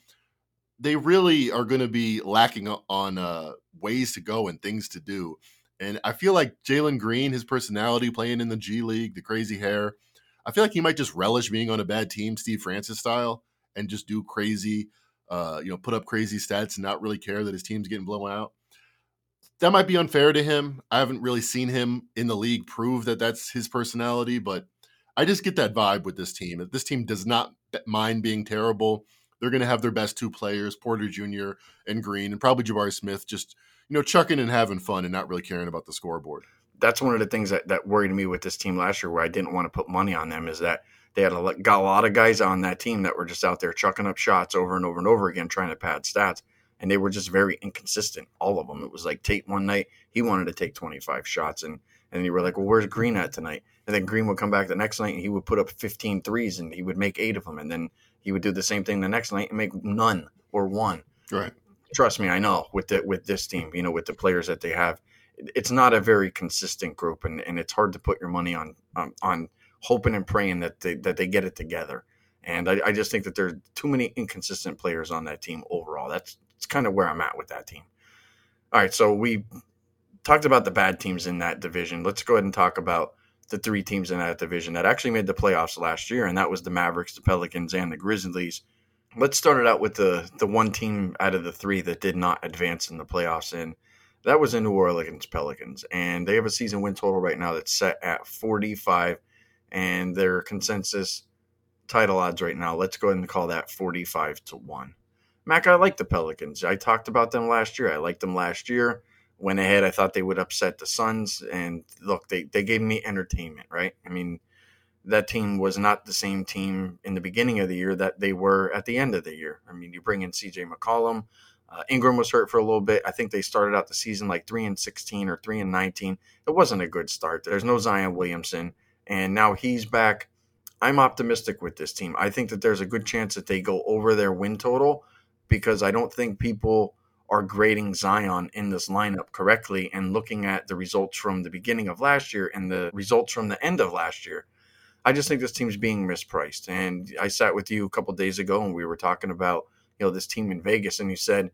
They really are going to be lacking on uh, ways to go and things to do. And I feel like Jalen Green, his personality playing in the G League, the crazy hair, I feel like he might just relish being on a bad team, Steve Francis style, and just do crazy uh, you know, put up crazy stats and not really care that his team's getting blown out. That might be unfair to him. I haven't really seen him in the league prove that that's his personality, but I just get that vibe with this team. This team does not mind being terrible. They're going to have their best two players, Porter Jr. and Green, and probably Jabari Smith, just you know, chucking and having fun and not really caring about the scoreboard. That's one of the things that, that worried me with this team last year, where I didn't want to put money on them, is that they had a, got a lot of guys on that team that were just out there chucking up shots over and over and over again, trying to pad stats. And they were just very inconsistent, all of them. It was like Tate one night, he wanted to take 25 shots. And, and you were like, well, where's Green at tonight? And then Green would come back the next night and he would put up 15 threes and he would make eight of them. And then he would do the same thing the next night and make none or one. Right. trust me, I know with the, with this team, you know, with the players that they have, it's not a very consistent group, and, and it's hard to put your money on on, on hoping and praying that they that they get it together. And I, I just think that there's too many inconsistent players on that team overall. That's, that's kind of where I'm at with that team. All right, so we talked about the bad teams in that division. Let's go ahead and talk about the three teams in that division that actually made the playoffs last year, and that was the Mavericks, the Pelicans, and the Grizzlies. Let's start it out with the the one team out of the three that did not advance in the playoffs, and that was the New Orleans Pelicans. And they have a season win total right now that's set at 45, and their consensus title odds right now, let's go ahead and call that 45 to 1. Mac, I like the Pelicans. I talked about them last year. I liked them last year. Went ahead. I thought they would upset the Suns. And look, they, they gave me entertainment, right? I mean, that team was not the same team in the beginning of the year that they were at the end of the year. I mean, you bring in CJ McCollum. Uh, Ingram was hurt for a little bit. I think they started out the season like 3 and 16 or 3 and 19. It wasn't a good start. There's no Zion Williamson. And now he's back I'm optimistic with this team. I think that there's a good chance that they go over their win total because I don't think people are grading Zion in this lineup correctly and looking at the results from the beginning of last year and the results from the end of last year. I just think this team's being mispriced. And I sat with you a couple days ago and we were talking about, you know, this team in Vegas and you said,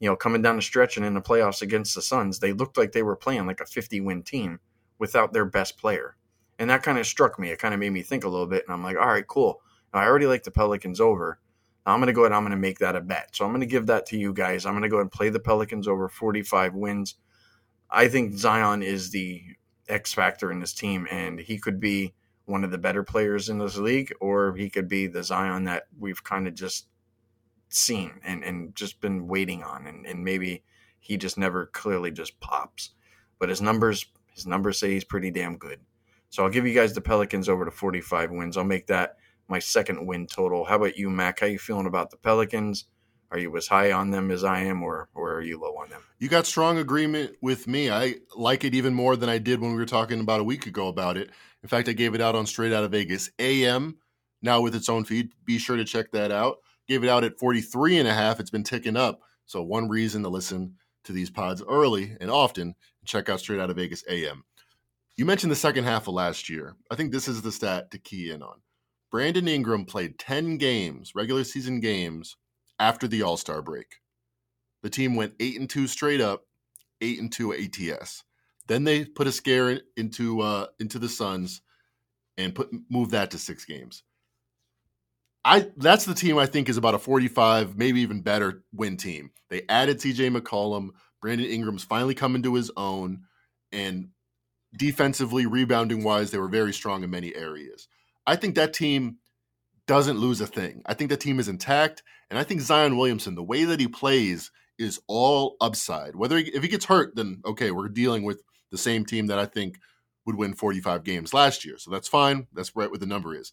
you know, coming down the stretch and in the playoffs against the Suns, they looked like they were playing like a 50 win team without their best player. And that kind of struck me. It kind of made me think a little bit. And I'm like, all right, cool. Now, I already like the Pelicans over. I'm going to go ahead I'm going to make that a bet. So I'm going to give that to you guys. I'm going to go and play the Pelicans over 45 wins. I think Zion is the X factor in this team, and he could be one of the better players in this league, or he could be the Zion that we've kind of just seen and, and just been waiting on. And, and maybe he just never clearly just pops. But his numbers, his numbers say he's pretty damn good. So I'll give you guys the Pelicans over to 45 wins. I'll make that my second win total. How about you, Mac? How you feeling about the Pelicans? Are you as high on them as I am, or or are you low on them? You got strong agreement with me. I like it even more than I did when we were talking about a week ago about it. In fact, I gave it out on Straight Out of Vegas AM, now with its own feed. Be sure to check that out. Gave it out at 43 and a half. It's been ticking up. So one reason to listen to these pods early and often, check out Straight Out of Vegas AM. You mentioned the second half of last year. I think this is the stat to key in on. Brandon Ingram played 10 games, regular season games, after the All Star break. The team went 8 and 2 straight up, 8 and 2 ATS. Then they put a scare into uh, into the Suns and put move that to 6 games. I that's the team I think is about a 45, maybe even better win team. They added CJ McCollum, Brandon Ingram's finally coming to his own and defensively, rebounding wise, they were very strong in many areas. I think that team doesn't lose a thing. I think that team is intact, and I think Zion Williamson, the way that he plays, is all upside. Whether he, if he gets hurt, then okay, we're dealing with the same team that I think would win 45 games last year, so that's fine. That's right where the number is.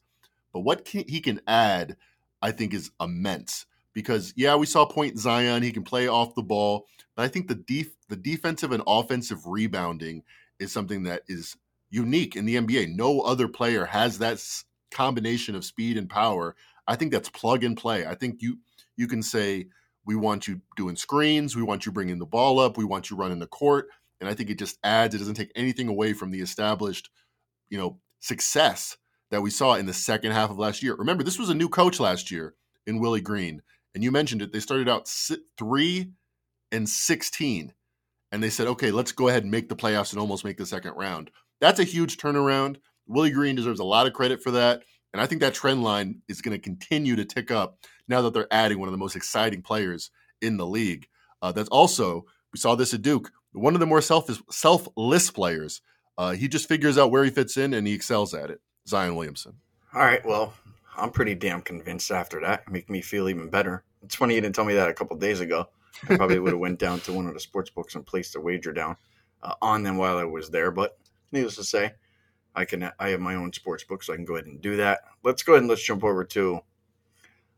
But what can, he can add, I think, is immense. Because yeah, we saw Point Zion; he can play off the ball, but I think the def- the defensive and offensive rebounding is something that is unique in the NBA. No other player has that combination of speed and power. I think that's plug and play. I think you you can say we want you doing screens, we want you bringing the ball up, we want you running the court, and I think it just adds. It doesn't take anything away from the established, you know, success that we saw in the second half of last year. Remember, this was a new coach last year in Willie Green, and you mentioned it. They started out three and sixteen and they said, okay, let's go ahead and make the playoffs and almost make the second round. That's a huge turnaround. Willie Green deserves a lot of credit for that. And I think that trend line is going to continue to tick up now that they're adding one of the most exciting players in the league. Uh, that's also, we saw this at Duke, one of the more selfish, selfless players. Uh, he just figures out where he fits in and he excels at it. Zion Williamson. All right. Well, I'm pretty damn convinced after that. Make me feel even better. It's funny you didn't tell me that a couple days ago. I probably would have went down to one of the sports books and placed a wager down uh, on them while I was there. But needless to say, I can I have my own sports book, so I can go ahead and do that. Let's go ahead and let's jump over to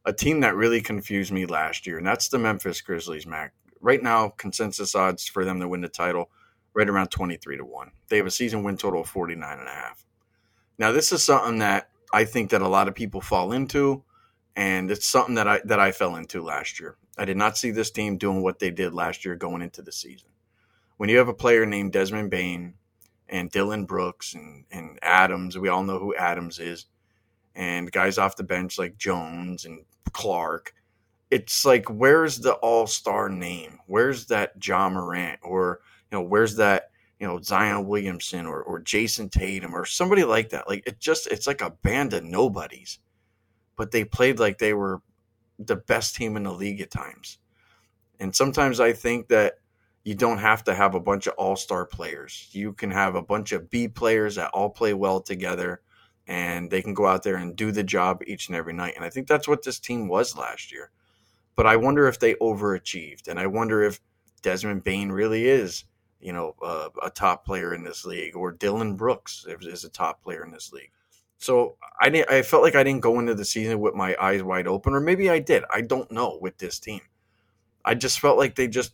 a team that really confused me last year, and that's the Memphis Grizzlies. Mac, right now, consensus odds for them to win the title right around twenty three to one. They have a season win total of forty nine and a half. Now, this is something that I think that a lot of people fall into and it's something that I that I fell into last year. I did not see this team doing what they did last year going into the season. When you have a player named Desmond Bane and Dillon Brooks and, and Adams, we all know who Adams is, and guys off the bench like Jones and Clark, it's like where's the all-star name? Where's that John Morant or you know where's that you know Zion Williamson or or Jayson Tatum or somebody like that? Like it just it's like a band of nobodies, but they played like they were the best team in the league at times. And sometimes I think that you don't have to have a bunch of all-star players. You can have a bunch of B players that all play well together and they can go out there and do the job each and every night. And I think that's what this team was last year. But I wonder if they overachieved, and I wonder if Desmond Bane really is, you know, uh, a top player in this league, or Dillon Brooks is a top player in this league. So I didn't, I felt like I didn't go into the season with my eyes wide open, or maybe I did. I don't know with this team. I just felt like they just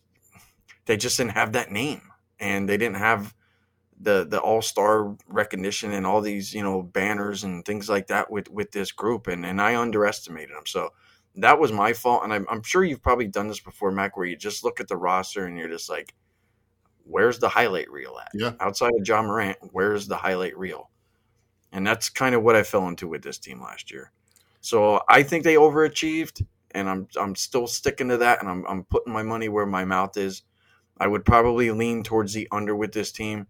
they just didn't have that name, and they didn't have the the all star recognition and all these you know banners and things like that with with this group, and and I underestimated them. So that was my fault, and I'm, I'm sure you've probably done this before, Mac, where you just look at the roster and you're just like, where's the highlight reel at? Yeah. Outside of John Morant, where's the highlight reel? And that's kind of what I fell into with this team last year. So I think they overachieved, and I'm I'm still sticking to that, and I'm I'm putting my money where my mouth is. I would probably lean towards the under with this team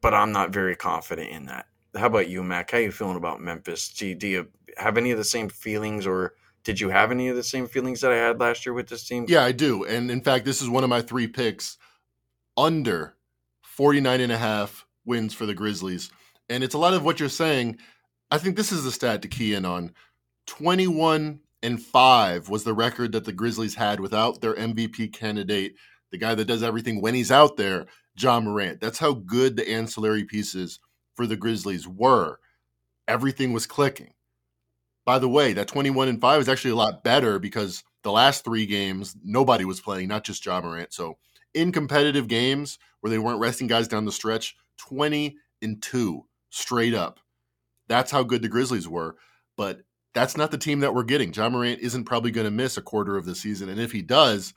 but I'm not very confident in that. How about you, Mac? How you feeling about Memphis? Do you, do you have any of the same feelings, or did you have any of the same feelings that I had last year with this team? Yeah, I do. And in fact, this is one of my three picks under 49 and a half wins for the Grizzlies. And it's a lot of what you're saying. I think this is the stat to key in on. 21 and 5 was the record that the Grizzlies had without their MVP candidate, the guy that does everything when he's out there, John Morant. That's how good the ancillary pieces for the Grizzlies were. Everything was clicking. By the way, that 21 and 5 is actually a lot better because the last three games, nobody was playing, not just John Morant. So in competitive games where they weren't resting guys down the stretch, 20 and 2 straight up. That's how good the Grizzlies were. But that's not the team that we're getting. John Morant isn't probably going to miss a quarter of the season. And if he does,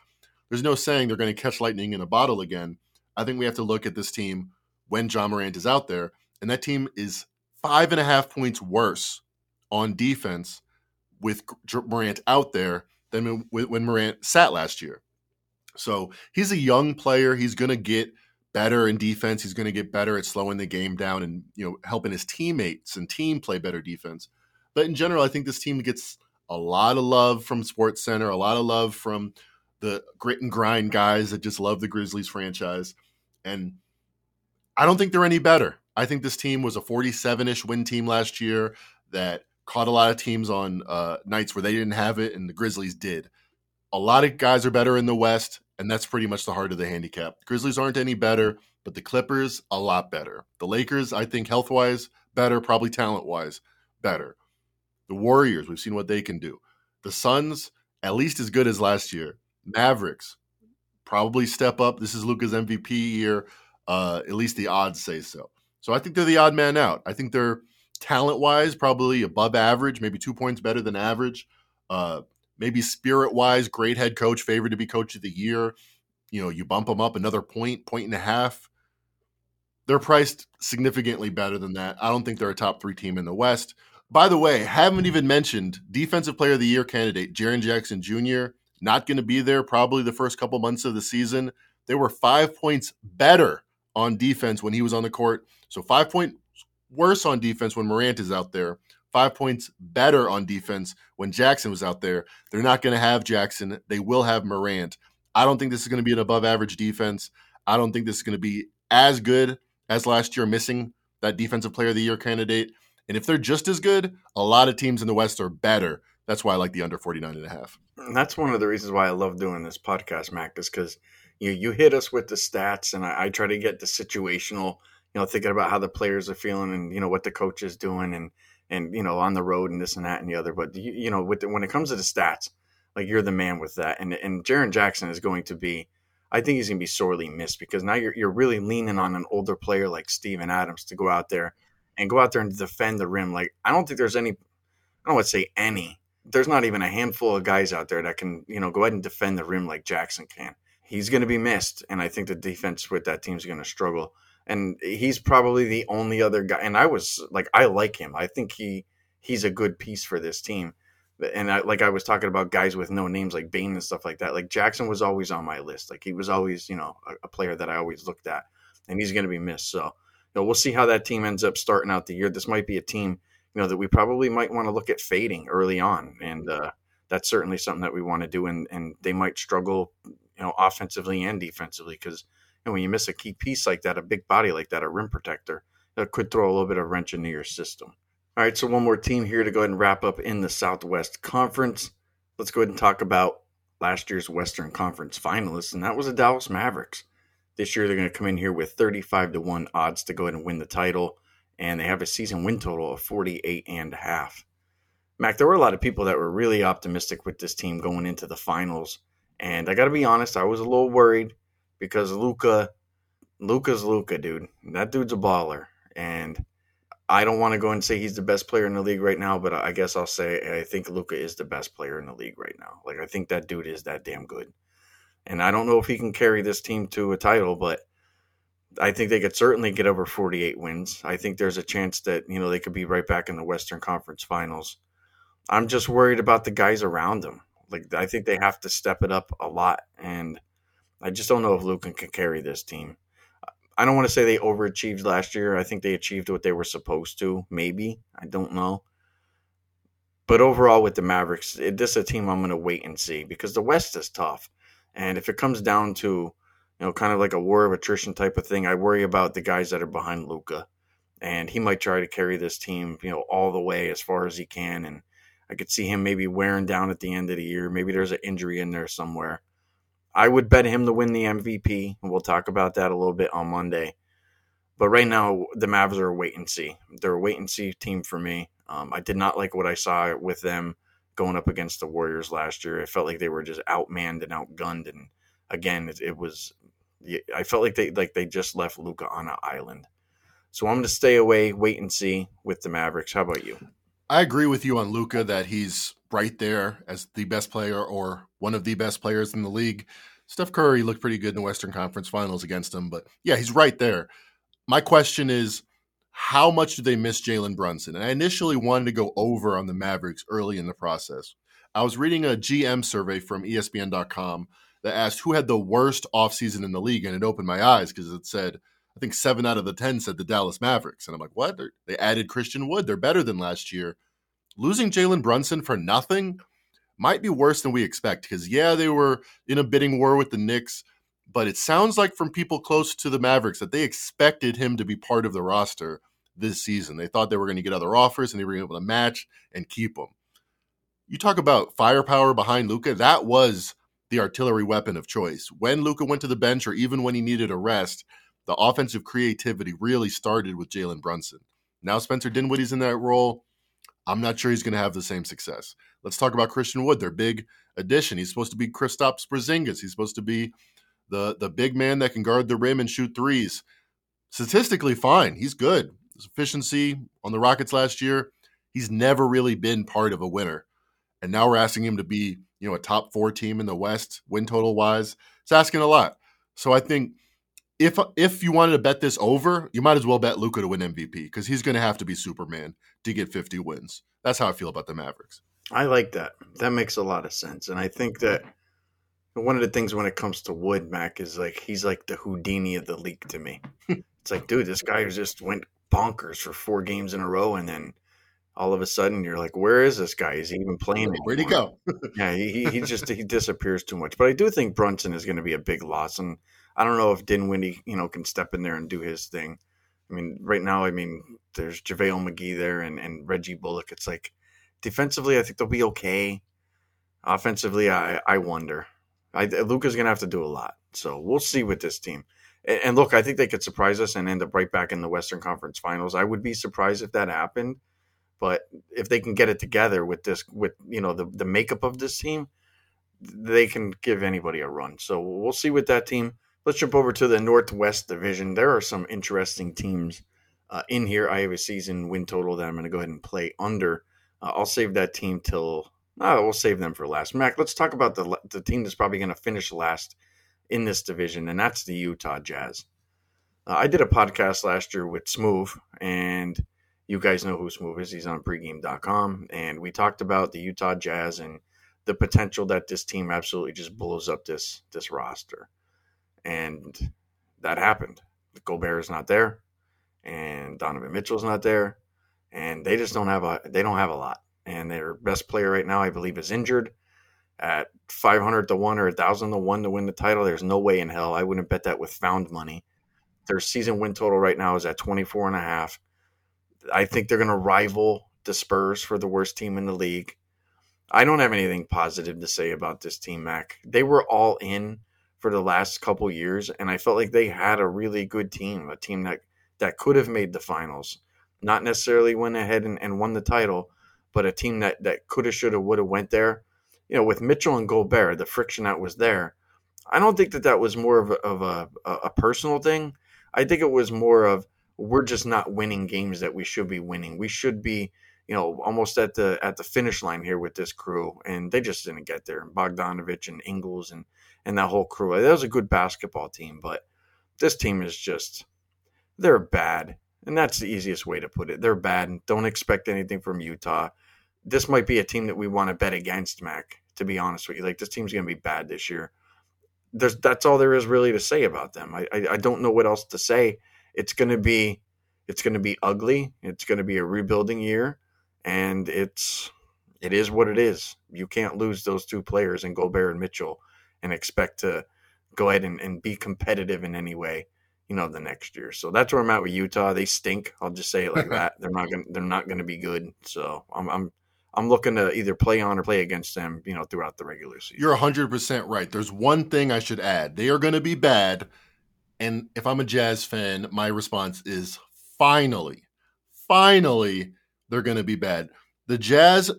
there's no saying they're going to catch lightning in a bottle again. I think we have to look at this team when John Morant is out there, and that team is five and a half points worse on defense with Morant out there than when Morant sat last year. So he's a young player. He's going to get better in defense. He's going to get better at slowing the game down and you know helping his teammates and team play better defense. But in general, I think this team gets a lot of love from Sports Center, a lot of love from the grit and grind guys that just love the Grizzlies franchise. And I don't think they're any better. I think this team was a 47 ish win team last year that caught a lot of teams on uh, nights where they didn't have it, and the Grizzlies did. A lot of guys are better in the West, and that's pretty much the heart of the handicap. The Grizzlies aren't any better, but the Clippers, a lot better. The Lakers, I think health wise, better, probably talent wise, better. The Warriors, we've seen what they can do. The Suns, at least as good as last year. Mavericks, probably step up. This is Luka's MVP year. Uh, at least the odds say so. So I think they're the odd man out. I think they're talent wise probably above average, maybe two points better than average. Uh, maybe spirit wise, great head coach, favored to be coach of the year. You know, you bump them up another point, point and a half. They're priced significantly better than that. I don't think they're a top three team in the West. By the way, haven't even mentioned defensive player of the year candidate Jaren Jackson Jr not going to be there probably the first couple months of the season. They were five points better on defense when he was on the court. So five points worse on defense when Morant is out there. Five points better on defense when Jackson was out there. They're not going to have Jackson. They will have Morant. I don't think this is going to be an above average defense. I don't think this is going to be as good as last year, missing that defensive player of the year candidate. And if they're just as good, a lot of teams in the West are better. That's why I like the under 49 and a half. That's one of the reasons why I love doing this podcast, Mac, is because you you hit us with the stats, and I, I, try to get the situational, you know, thinking about how the players are feeling, and you know what the coach is doing, and and you know on the road and this and that and the other. But you, you know, with the, when it comes to the stats, like you're the man with that, and and Jaren Jackson is going to be. I think he's going to be sorely missed because now you're, you're really leaning on an older player like Steven Adams to go out there and go out there and defend the rim. Like, I don't think there's any, I don't want to say any, there's not even a handful of guys out there that can, you know, go ahead and defend the rim like Jackson can. He's going to be missed, and I think the defense with that team is going to struggle. And he's probably the only other guy. And I was like, I like him. I think he he's a good piece for this team. And I, like I was talking about guys with no names like Bane and stuff like that. Like Jackson was always on my list. Like he was always, you know, a, a player that I always looked at, and he's going to be missed. So, you know, we'll see how that team ends up starting out the year. This might be a team you know that we probably might want to look at fading early on, and uh, that's certainly something that we want to do. And and they might struggle, you know, offensively and defensively because you know, when you miss a key piece like that, a big body like that, a rim protector, that could throw a little bit of wrench into your system. All right, so one more team here to go ahead and wrap up in the Southwest Conference. Let's go ahead and talk about last year's Western Conference finalists, and that was the Dallas Mavericks. This year, they're going to come in here with 35 to 1 odds to go ahead and win the title and they have a season win total of 48 and a half. Mac, there were a lot of people that were really optimistic with this team going into the finals. And I got to be honest, I was a little worried because Luka, Luka's Luka, dude. That dude's a baller. And I don't want to go and say he's the best player in the league right now, but I guess I'll say I think Luka is the best player in the league right now. Like, I think that dude is that damn good. And I don't know if he can carry this team to a title, but I think they could certainly get over 48 wins. I think there's a chance that, you know, they could be right back in the Western Conference Finals. I'm just worried about the guys around them. Like I think they have to step it up a lot and I just don't know if Luka can carry this team. I don't want to say they overachieved last year. I think they achieved what they were supposed to, maybe. I don't know. But overall with the Mavericks, it, this is a team I'm going to wait and see because the West is tough. And if it comes down to you know, kind of like a war of attrition type of thing. I worry about the guys that are behind Luka, and he might try to carry this team, you know, all the way as far as he can. And I could see him maybe wearing down at the end of the year. Maybe there's an injury in there somewhere. I would bet him to win the MVP, and we'll talk about that a little bit on Monday. But right now, the Mavs are a wait and see. They're a wait and see team for me. Um, I did not like what I saw with them going up against the Warriors last year. It felt like they were just outmanned and outgunned, and again, it, it was I felt like they like they just left Luka on an island. So I'm going to stay away, wait and see with the Mavericks. How about you? I agree with you on Luka that he's right there as the best player or one of the best players in the league. Steph Curry looked pretty good in the Western Conference Finals against him, but yeah, he's right there. My question is, how much do they miss Jalen Brunson? And I initially wanted to go over on the Mavericks early in the process. I was reading a GM survey from ESPN.com that asked who had the worst offseason in the league, and it opened my eyes because it said, I think seven out of the 10 said the Dallas Mavericks. And I'm like, what? They're, they added Christian Wood. They're better than last year. Losing Jalen Brunson for nothing might be worse than we expect because, yeah, they were in a bidding war with the Knicks, but it sounds like from people close to the Mavericks that they expected him to be part of the roster this season. They thought they were going to get other offers and they were able to match and keep him. You talk about firepower behind Luka. That was the artillery weapon of choice. When Luka went to the bench or even when he needed a rest, the offensive creativity really started with Jalen Brunson. Now Spencer Dinwiddie's in that role. I'm not sure he's going to have the same success. Let's talk about Christian Wood, their big addition. He's supposed to be Kristaps Porzingis. He's supposed to be the the big man that can guard the rim and shoot threes. Statistically, fine. He's good. His efficiency on the Rockets last year. He's never really been part of a winner, and now we're asking him to be you know, a top four team in the West, win total wise. It's asking a lot. So I think if if you wanted to bet this over, you might as well bet Luka to win MVP because he's going to have to be Superman to get 50 wins. That's how I feel about the Mavericks. I like that. That makes a lot of sense, and I think that one of the things when it comes to Wood Mac is like he's like the Houdini of the league to me. it's like, dude, this guy just went bonkers for four games in a row, and then all of a sudden you're like, where is this guy? Is he even playing? Where'd he go? yeah, he, he just he disappears too much. But I do think Brunson is going to be a big loss, and I don't know if Dinwiddie, you know, can step in there and do his thing. I mean, right now, I mean, there's JaVale McGee there and, and Reggie Bullock. It's like defensively, I think they'll be okay. Offensively, I I wonder. I, Luka's going to have to do a lot, so we'll see with this team. And, and look, I think they could surprise us and end up right back in the Western Conference Finals. I would be surprised if that happened but if they can get it together with this, with you know the the makeup of this team, they can give anybody a run. So we'll see with that team. Let's jump over to the Northwest Division. There are some interesting teams uh, in here. I have a season win total that I'm going to go ahead and play under. Uh, I'll save that team till Oh, we'll save them for last. Mac, let's talk about the the team that's probably going to finish last in this division, and that's the Utah Jazz. Uh, I did a podcast last year with Smooth, and you guys know who Smooth is. He's on pregame.com, and we talked about the Utah Jazz and the potential that this team absolutely just blows up this this roster, and that happened. Gobert is not there, and Donovan Mitchell's not there, and they just don't have a they don't have a lot and their best player right now, I believe, is injured at 500 to 1 or 1,000 to 1 to win the title. There's no way in hell. I wouldn't bet that with found money. Their season win total right now is at 24 and a half. I think they're going to rival the Spurs for the worst team in the league. I don't have anything positive to say about this team, Mac. They were all in for the last couple years, and I felt like they had a really good team, a team that, that could have made the finals. Not necessarily went ahead and, and won the title, but a team that that could have, should have, would have went there. You know, with Mitchell and Gobert, the friction that was there. I don't think that that was more of a, of a, a personal thing. I think it was more of we're just not winning games that we should be winning. We should be, you know, almost at the at the finish line here with this crew, and they just didn't get there. Bogdanovic and Ingles and and that whole crew. That was a good basketball team, but this team is just they're bad. And that's the easiest way to put it. They're bad. Don't expect anything from Utah. This might be a team that we want to bet against, Mac, to be honest with you. Like, this team's going to be bad this year. There's, that's all there is really to say about them. I, I, I don't know what else to say. It's going to be it's going to be ugly. It's going to be a rebuilding year, and it's it is what it is. You can't lose those two players in Gobert and Mitchell and expect to go ahead and, and be competitive in any way you know, the next year. So that's where I'm at with Utah. They stink. I'll just say it like that. They're not gonna They're not going to be good. So I'm, I'm, I'm looking to either play on or play against them. You know, throughout the regular season. You're 100 percent right. There's one thing I should add. They are going to be bad, and if I'm a Jazz fan, my response is finally, finally, they're going to be bad. The Jazz,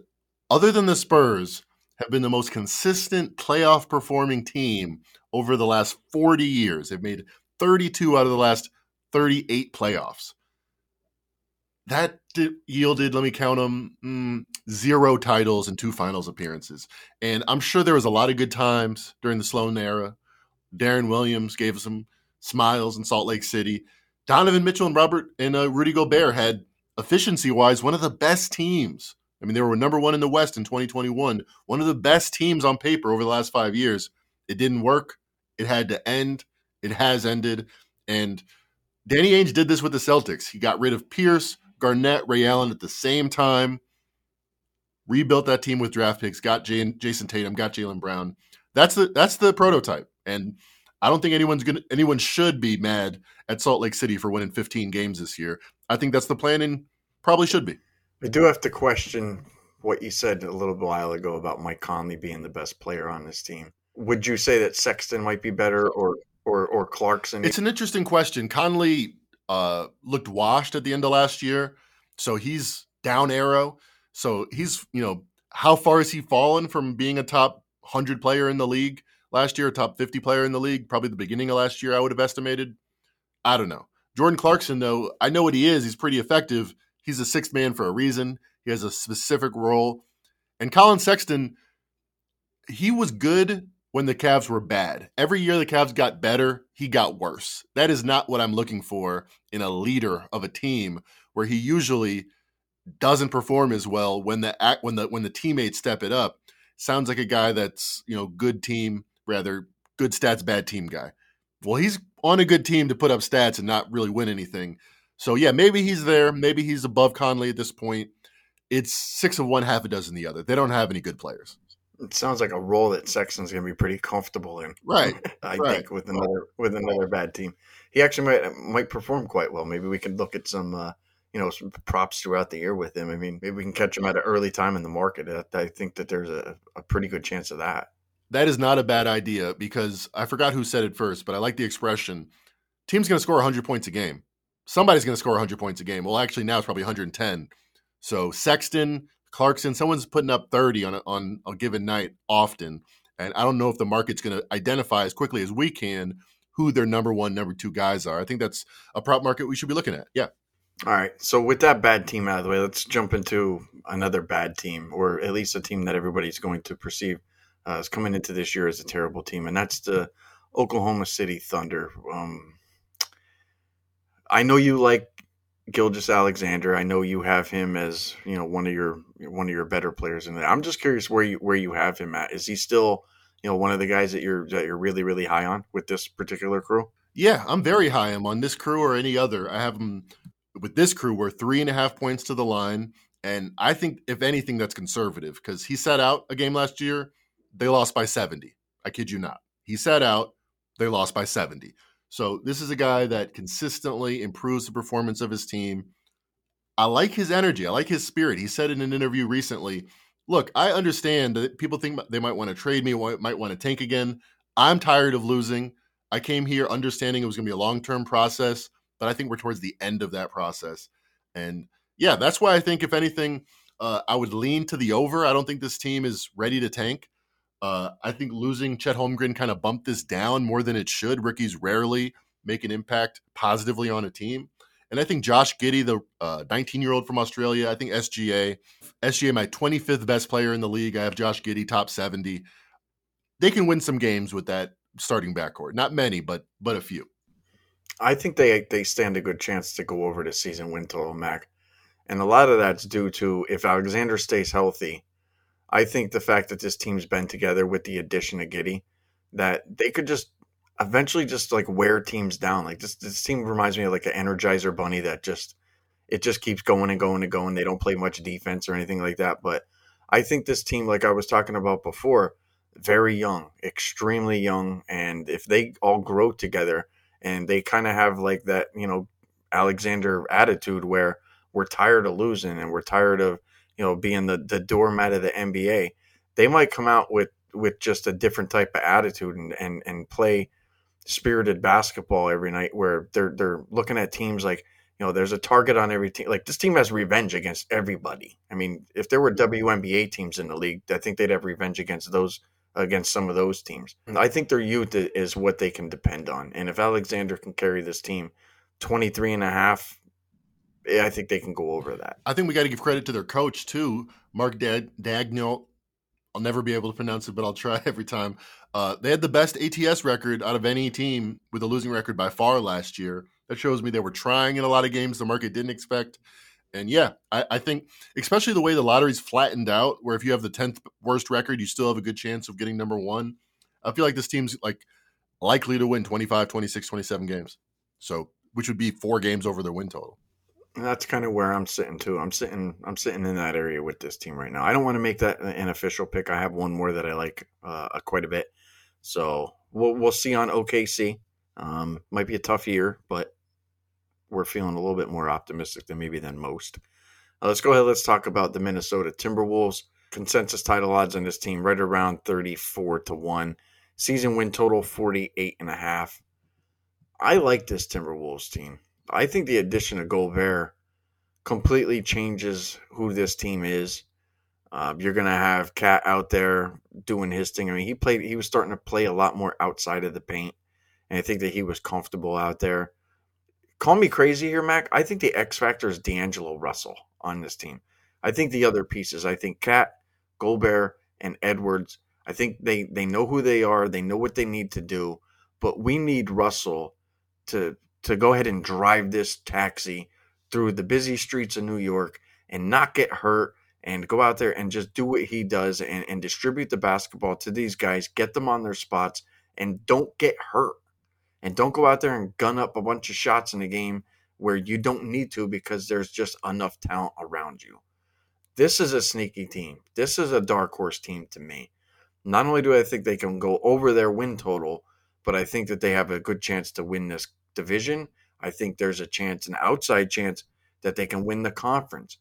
other than the Spurs, have been the most consistent playoff performing team over the last 40 years. They've made 32 out of the last 38 playoffs. That did, yielded, let me count them, mm, zero titles and two finals appearances. And I'm sure there was a lot of good times during the Sloan era. Deron Williams gave us some smiles in Salt Lake City. Donovan Mitchell and Robert and uh, Rudy Gobert had efficiency wise one of the best teams. I mean, they were number one in the West in 2021, one of the best teams on paper over the last five years. It didn't work. It had to end. It has ended. And Danny Ainge did this with the Celtics. He got rid of Pierce, Garnett, Ray Allen at the same time, rebuilt that team with draft picks, got Jay, Jayson Tatum, got Jaylen Brown. That's the that's the prototype. And I don't think anyone's gonna anyone should be mad at Salt Lake City for winning 15 games this year. I think that's the plan and probably should be. I do have to question what you said a little while ago about Mike Conley being the best player on this team. Would you say that Sexton might be better or or or Clarkson? It's an interesting question. Conley uh, looked washed at the end of last year, so he's down arrow. So he's you know how far has he fallen from being a top hundred player in the league last year, top fifty player in the league? Probably the beginning of last year, I would have estimated. I don't know. Jordan Clarkson, though, I know what he is. He's pretty effective. He's a sixth man for a reason. He has a specific role. And Collin Sexton, he was good when the Cavs were bad. Every year the Cavs got better, he got worse. That is not what I'm looking for in a leader of a team where he usually doesn't perform as well when the when the when the teammates step it up. Sounds like a guy that's, you know, good team, rather good stats, bad team guy. Well, he's on a good team to put up stats and not really win anything. So yeah, maybe he's there. Maybe he's above Conley at this point. It's six of one, half a dozen the other. They don't have any good players it sounds like a role that Sexton's going to be pretty comfortable in. Right. I right. think with another with another bad team, he actually might might perform quite well. Maybe we can look at some uh, you know some props throughout the year with him. I mean, maybe we can catch him at an early time in the market. I think that there's a, a pretty good chance of that. That is not a bad idea because I forgot who said it first, but I like the expression. Team's going to score 100 points a game. Somebody's going to score 100 points a game. Well, actually, now it's probably 110. So Sexton, Clarkson, someone's putting up 30 on a, on a given night often. And I don't know if the market's going to identify as quickly as we can who their number one, number two guys are. I think that's a prop market we should be looking at. Yeah. All right. So with that bad team out of the way, let's jump into another bad team, or at least a team that everybody's going to perceive uh, is coming into this year as a terrible team, and that's the Oklahoma City Thunder. Um, I know you like Gilgeous-Alexander. I know you have him as you know one of your one of your better players there. I'm just curious where you where you have him at. Is he still you know one of the guys that you're that you're really really high on with this particular crew? Yeah, I'm very high on this crew or any other. I have him with this crew. We're three and a half points to the line, and I think if anything, that's conservative because he sat out a game last year. They lost by 70. I kid you not. He set out. They lost by 70. So this is a guy that consistently improves the performance of his team. I like his energy. I like his spirit. He said in an interview recently, "Look, I understand that people think they might want to trade me, might want to tank again. I'm tired of losing. I came here understanding it was going to be a long-term process, but I think we're towards the end of that process. And yeah, that's why I think if anything, uh, I would lean to the over. I don't think this team is ready to tank. Uh, I think losing Chet Holmgren kind of bumped this down more than it should. Rookies rarely make an impact positively on a team. And I think Josh Giddey, the 19 uh, year old from Australia, I think SGA, SGA, my 25th best player in the league. I have Josh Giddey, top 70. They can win some games with that starting backcourt. Not many, but but a few. I think they they stand a good chance to go over the season win total, Mac. And a lot of that's due to if Alexander stays healthy, I think the fact that this team's been together with the addition of Giddey, that they could just eventually just like wear teams down. Like this, this team reminds me of like an Energizer Bunny that just it just keeps going and going and going. They don't play much defense or anything like that. But I think this team, like I was talking about before, very young, extremely young, and if they all grow together and they kind of have like that, you know, Alexander attitude where we're tired of losing and we're tired of you know, being the, the doormat of the NBA, they might come out with, with just a different type of attitude and, and, and play spirited basketball every night where they're, they're looking at teams like, you know, there's a target on every team. Like this team has revenge against everybody. I mean, if there were mm-hmm. WNBA teams in the league, I think they'd have revenge against those against some of those teams. I think their youth is what they can depend on. And if Alexander can carry this team 23 and a half, I think they can go over that. I think we got to give credit to their coach too, Mark Dag-. I'll never be able to pronounce it, but I'll try every time. Uh, they had the best ATS record out of any team with a losing record by far last year. That shows me they were trying in a lot of games the market didn't expect. And yeah, I, I think especially the way the lottery's flattened out, where if you have the tenth worst record, you still have a good chance of getting number one. I feel like this team's like likely to win 25, 26, 27 games. So, which would be four games over their win total. That's kind of where I'm sitting too. I'm sitting I'm sitting in that area with this team right now. I don't want to make that an official pick. I have one more that I like uh, quite a bit. So we'll we'll see on OKC. Um, might be a tough year, but we're feeling a little bit more optimistic than maybe than most. Uh, let's go ahead. Let's talk about the Minnesota Timberwolves. Consensus title odds on this team right around 34 to 1. Season win total 48 and a half. I like this Timberwolves team. I think the addition of Gobert completely changes who this team is. Uh, you're gonna have KAT out there doing his thing. I mean, he played. He was starting to play a lot more outside of the paint, and I think that he was comfortable out there. Call me crazy here, Mac. I think the X factor is D'Angelo Russell on this team. I think the other pieces. I think KAT, Gobert, and Edwards. I think they they know who they are. They know what they need to do. But we need Russell to to go ahead and drive this taxi through the busy streets of New York and not get hurt and go out there and just do what he does and, and distribute the basketball to these guys, get them on their spots, and don't get hurt. And don't go out there and gun up a bunch of shots in a game where you don't need to because there's just enough talent around you. This is a sneaky team. This is a dark horse team to me. Not only do I think they can go over their win total, but I think that they have a good chance to win this division, I think there's a chance, an outside chance, that they can win the conference.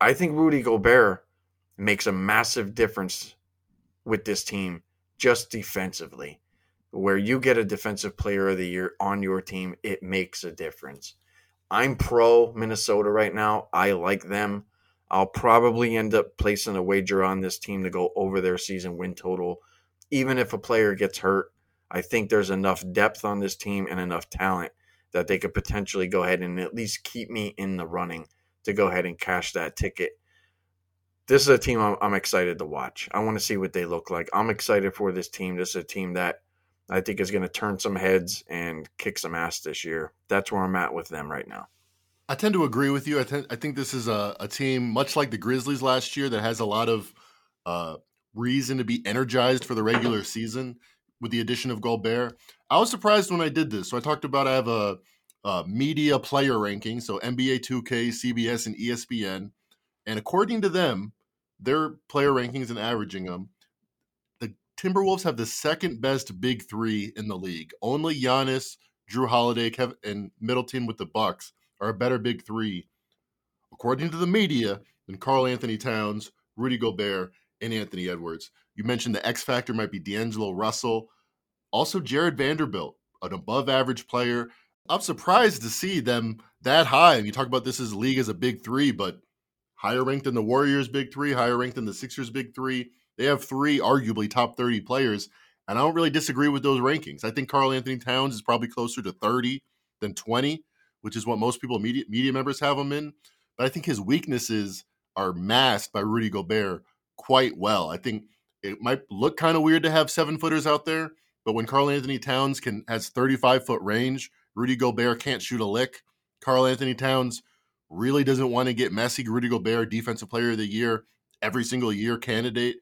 I think Rudy Gobert makes a massive difference with this team just defensively. Where you get a defensive player of the year on your team, it makes a difference. I'm pro Minnesota right now. I like them. I'll probably end up placing a wager on this team to go over their season win total. Even if a player gets hurt, I think there's enough depth on this team and enough talent that they could potentially go ahead and at least keep me in the running to go ahead and cash that ticket. This is a team I'm, I'm excited to watch. I want to see what they look like. I'm excited for this team. This is a team that I think is going to turn some heads and kick some ass this year. That's where I'm at with them right now. I tend to agree with you. I, I think this is a, a, team much like the Grizzlies last year that has a lot of uh, reason to be energized for the regular season with the addition of Gobert. I was surprised when I did this. So I talked about I have a, a media player ranking, so NBA 2K, CBS, and ESPN. And according to them, their player rankings and averaging them, the Timberwolves have the second best big three in the league. Only Giannis, Jrue Holiday, Kevin, and Middleton with the Bucks are a better big three, according to the media, than Karl-Anthony Towns, Rudy Gobert, and Anthony Edwards. You mentioned the X factor might be D'Angelo Russell, also Jarred Vanderbilt, an above average player. I'm surprised to see them that high. And you talk about this as league as a big three, but higher ranked than the Warriors' big three, higher ranked than the Sixers' big three. They have three arguably top 30 players. And I don't really disagree with those rankings. I think Karl-Anthony Towns is probably closer to 30 than 20 which is what most people media media members have him in. But I think his weaknesses are masked by Rudy Gobert quite well. I think it might look kind of weird to have seven footers out there, but when Karl-Anthony Towns can has 35 foot range, Rudy Gobert can't shoot a lick. Karl-Anthony Towns really doesn't want to get messy. Rudy Gobert, defensive player of the year, every single year candidate.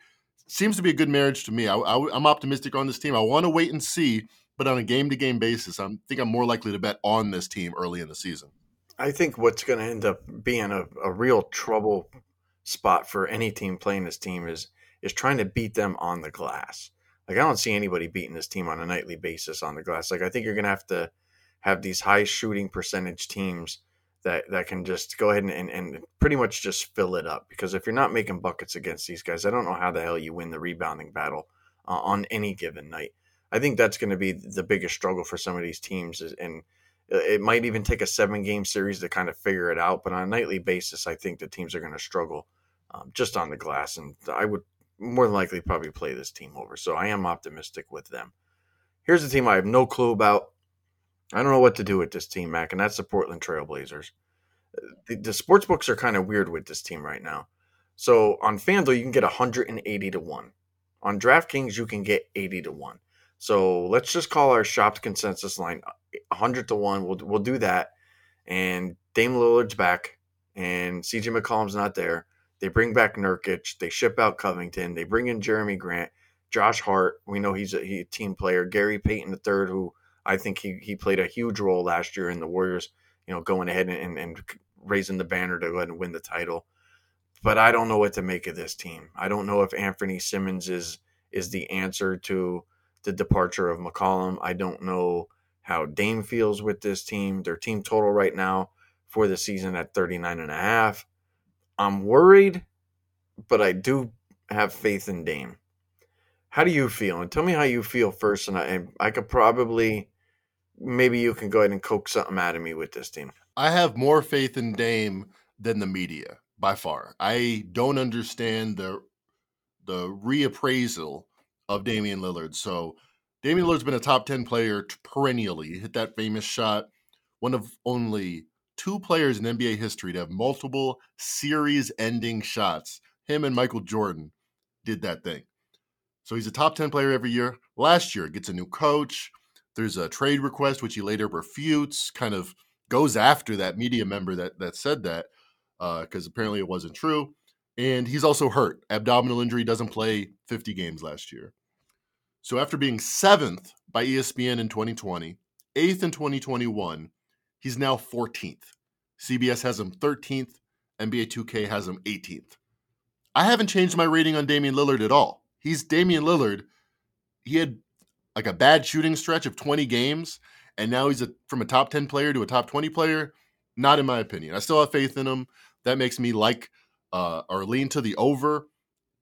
Seems to be a good marriage to me. I, I, I'm optimistic on this team. I want to wait and see but on a game to game basis, I think I'm more likely to bet on this team early in the season. I think what's going to end up being a, a real trouble spot for any team playing this team is is trying to beat them on the glass. Like I don't see anybody beating this team on a nightly basis on the glass. Like I think you're going to have to have these high shooting percentage teams that that can just go ahead and, and, and pretty much just fill it up. Because if you're not making buckets against these guys, I don't know how the hell you win the rebounding battle uh, on any given night. I think that's going to be the biggest struggle for some of these teams, and it might even take a seven game series to kind of figure it out. But on a nightly basis, I think the teams are going to struggle um, just on the glass, and I would more than likely probably play this team over. So I am optimistic with them. Here's a team I have no clue about. I don't know what to do with this team, Mac, and that's the Portland Trailblazers. The, the sports books are kind of weird with this team right now. So on FanDuel, you can get 180 to 1. On DraftKings, you can get 80 to 1. So let's just call our shopped consensus line uh, 100 to 1. We'll, we'll do that. And Dame Lillard's back, and CJ McCollum's not there. They bring back Nurkic. They ship out Covington. They bring in Jerami Grant, Josh Hart. We know he's a, he, a team player. Gary Payton III, who I think he, he played a huge role last year in the Warriors, you know, going ahead and, and raising the banner to go ahead and win the title. But I don't know what to make of this team. I don't know if Anfernee Simons is is the answer to the departure of McCollum. I don't know how Dame feels with this team. Their team total right now for the season at 39 and a half. I'm worried, but I do have faith in Dame. How do you feel? And tell me how you feel first, and I, I could probably, maybe you can go ahead and coax something out of me with this team. I have more faith in Dame than the media by far. I don't understand the the reappraisal of Damian Lillard. So Damian Lillard's been a top 10 player perennially. He hit that famous shot. One of only two players in NBA history to have multiple series ending shots. Him and Michael Jordan did that thing. So he's a top 10 player every year. Last year, gets a new coach. There's a trade request, which he later refutes, kind of goes after that media member that, that said that, because uh, apparently it wasn't true. And he's also hurt. Abdominal injury doesn't play 50 games last year. So after being seventh by ESPN in 2020, eighth in 2021, he's now 14th. CBS has him 13th. NBA 2K has him 18th. I haven't changed my rating on Damian Lillard at all. He's Damian Lillard. He had like a bad shooting stretch of 20 games, and now he's a, from a top 10 player to a top 20 player. Not in my opinion. I still have faith in him. That makes me like uh, or lean to the over.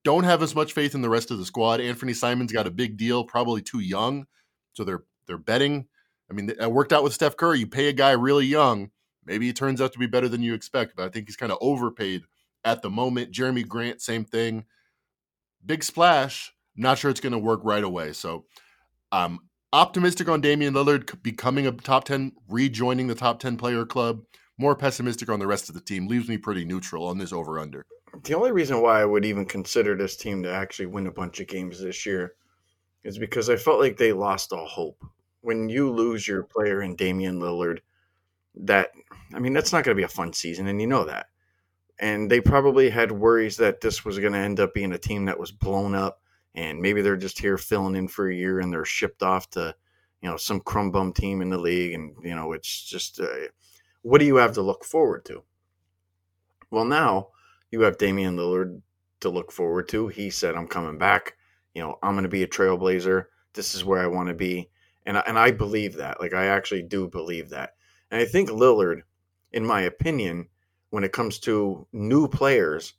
Don't have as much faith in the rest of the squad. Anfernee Simons got a big deal, probably too young, so they're they're betting. I mean, it worked out with Steph Curry. You pay a guy really young, maybe he turns out to be better than you expect, but I think he's kind of overpaid at the moment. Jerami Grant, same thing. Big splash. Not sure it's going to work right away. So, um, Optimistic on Damian Lillard becoming a top 10, rejoining the top 10 player club. More pessimistic on the rest of the team. Leaves me pretty neutral on this over under. The only reason why I would even consider this team to actually win a bunch of games this year is because I felt like they lost all hope. When you lose your player in Damian Lillard, that I mean that's not going to be a fun season, and you know that. And they probably had worries that this was going to end up being a team that was blown up, and maybe they're just here filling in for a year, and they're shipped off to, you know, some crumb bum team in the league, and you know it's just uh, what do you have to look forward to? Well, now you have Damian Lillard to look forward to. He said, "I'm coming back. You know, I'm going to be a trailblazer. This is where I want to be." And and I believe that. Like I actually do believe that. And I think Lillard, in my opinion, when it comes to new players,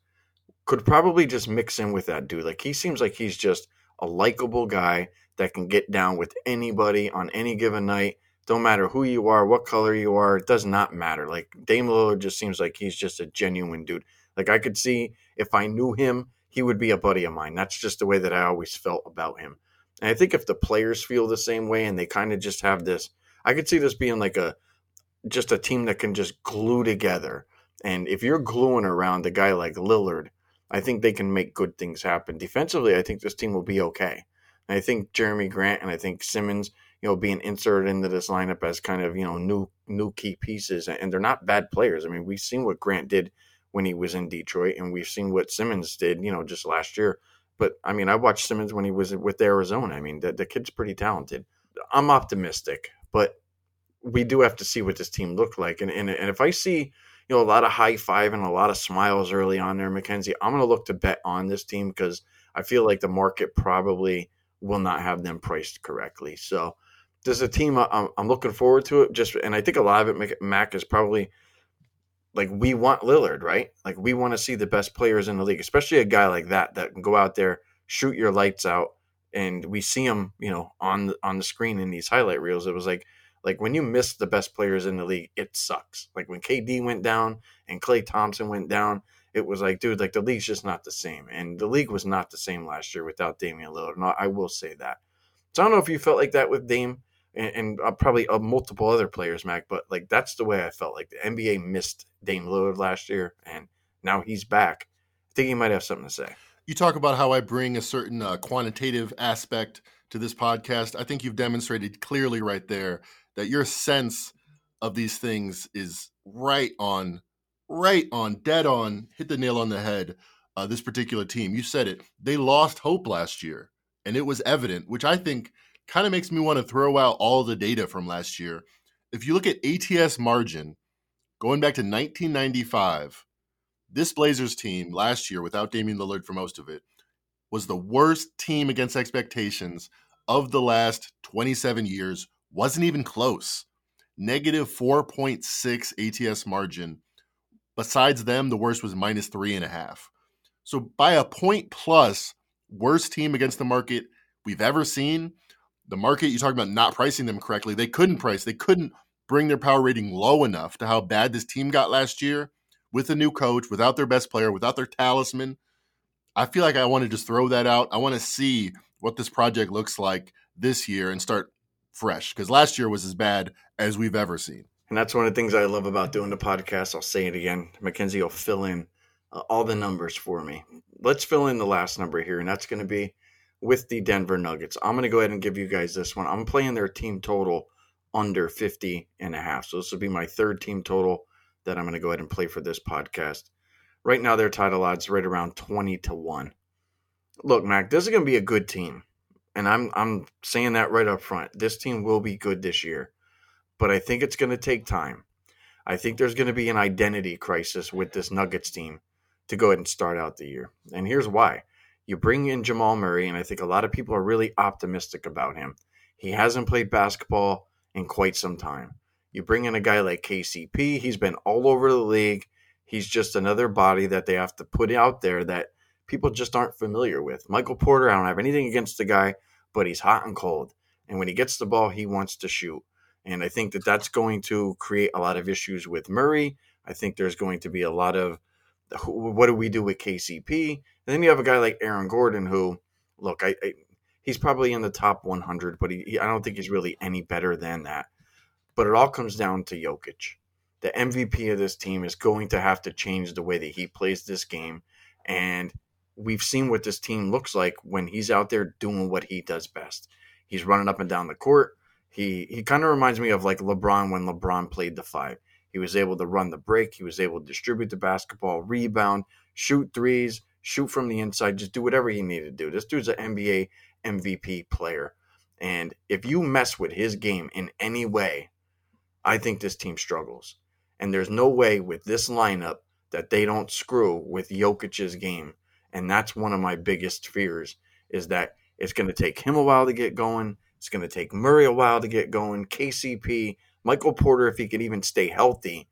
could probably just mix in with that dude. Like he seems like he's just a likable guy that can get down with anybody on any given night. Don't matter who you are, what color you are, it does not matter. Like Dame Lillard just seems like he's just a genuine dude. Like I could see if I knew him, he would be a buddy of mine. That's just the way that I always felt about him. And I think if the players feel the same way and they kind of just have this, I could see this being like a just a team that can just glue together. And if you're gluing around a guy like Lillard, I think they can make good things happen. Defensively, I think this team will be okay. And I think Jerami Grant and I think Simmons, you know, being inserted into this lineup as kind of, you know, new new key pieces. And they're not bad players. I mean, we've seen what Grant did when he was in Detroit, and we've seen what Simmons did, you know, just last year. But I mean, I watched Simmons when he was with Arizona. I mean, the, the kid's pretty talented. I'm optimistic, but we do have to see what this team looked like. And, and, and if I see, you know, a lot of high five and a lot of smiles early on there, Mackenzie, I'm going to look to bet on this team because I feel like the market probably will not have them priced correctly. So there's a team I'm, I'm looking forward to it. Just and I think a lot of it, Mac, is probably like we want Lillard, right? Like we want to see the best players in the league, especially a guy like that that can go out there, shoot your lights out, and we see him, you know, on the, on the screen in these highlight reels. It was like like when you miss the best players in the league, it sucks. Like when KD went down and Klay Thompson went down, it was like, dude, like the league's just not the same. And the league was not the same last year without Damian Lillard. And I will say that. So I don't know if you felt like that with Dame and, and uh, probably uh, multiple other players, Mac, but like that's the way I felt. Like the NBA missed Dame Lillard last year, and now he's back. I think he might have something to say. You talk about how I bring a certain uh, quantitative aspect to this podcast. I think you've demonstrated clearly right there that your sense of these things is right on, right on, dead on, hit the nail on the head. Uh, this particular team, you said it, they lost hope last year, and it was evident, which I think kind of makes me want to throw out all the data from last year. If you look at ATS margin going back to 1995, this Blazers team last year, without Damian Lillard for most of it, was the worst team against expectations of the last 27 years wasn't even close. Negative 4.6 ATS margin. Besides them, the worst was minus three and a half. So by a point plus, worst team against the market we've ever seen. The market, you're talking about not pricing them correctly. They couldn't price, they couldn't bring their power rating low enough to how bad this team got last year with a new coach, without their best player, without their talisman. I feel like I want to just throw that out. I want to see what this project looks like this year and start fresh because last year was as bad as we've ever seen. And that's one of the things I love about doing the podcast. I'll say it again. Mackenzie will fill in uh, all the numbers for me. Let's fill in the last number here, and that's going to be with the Denver Nuggets. I'm going to go ahead and give you guys this one. I'm playing their team total under 50 and a half. So this will be my third team total that I'm going to go ahead and play for this podcast. Right now, their title odds right around 20 to 1. Look, Mac, this is going to be a good team and I'm I'm saying that right up front. This team will be good this year, but I think it's going to take time. I think there's going to be an identity crisis with this Nuggets team to go ahead and start out the year. And here's why. You bring in Jamal Murray, and I think a lot of people are really optimistic about him. He hasn't played basketball in quite some time. You bring in a guy like KCP, he's been all over the league. He's just another body that they have to put out there that people just aren't familiar with. Michael Porter, I don't have anything against the guy, but he's hot and cold. And when he gets the ball, he wants to shoot. And I think that that's going to create a lot of issues with Murray. I think there's going to be a lot of what do we do with KCP? And then you have a guy like Aaron Gordon who, look, I, I he's probably in the top 100, but he, he, I don't think he's really any better than that. But it all comes down to Jokic. The MVP of this team is going to have to change the way that he plays this game. And we've seen what this team looks like when he's out there doing what he does best. He's running up and down the court. He he kind of reminds me of like LeBron when LeBron played the five. He was able to run the break. He was able to distribute the basketball, rebound, shoot threes, shoot from the inside, just do whatever he needed to do. This dude's an NBA MVP player. And if you mess with his game in any way, I think this team struggles. And there's no way with this lineup that they don't screw with Jokic's game. And that's one of my biggest fears is that it's going to take him a while to get going. It's going to take Murray a while to get going. KCP, Michael Porter, if he can even stay healthy,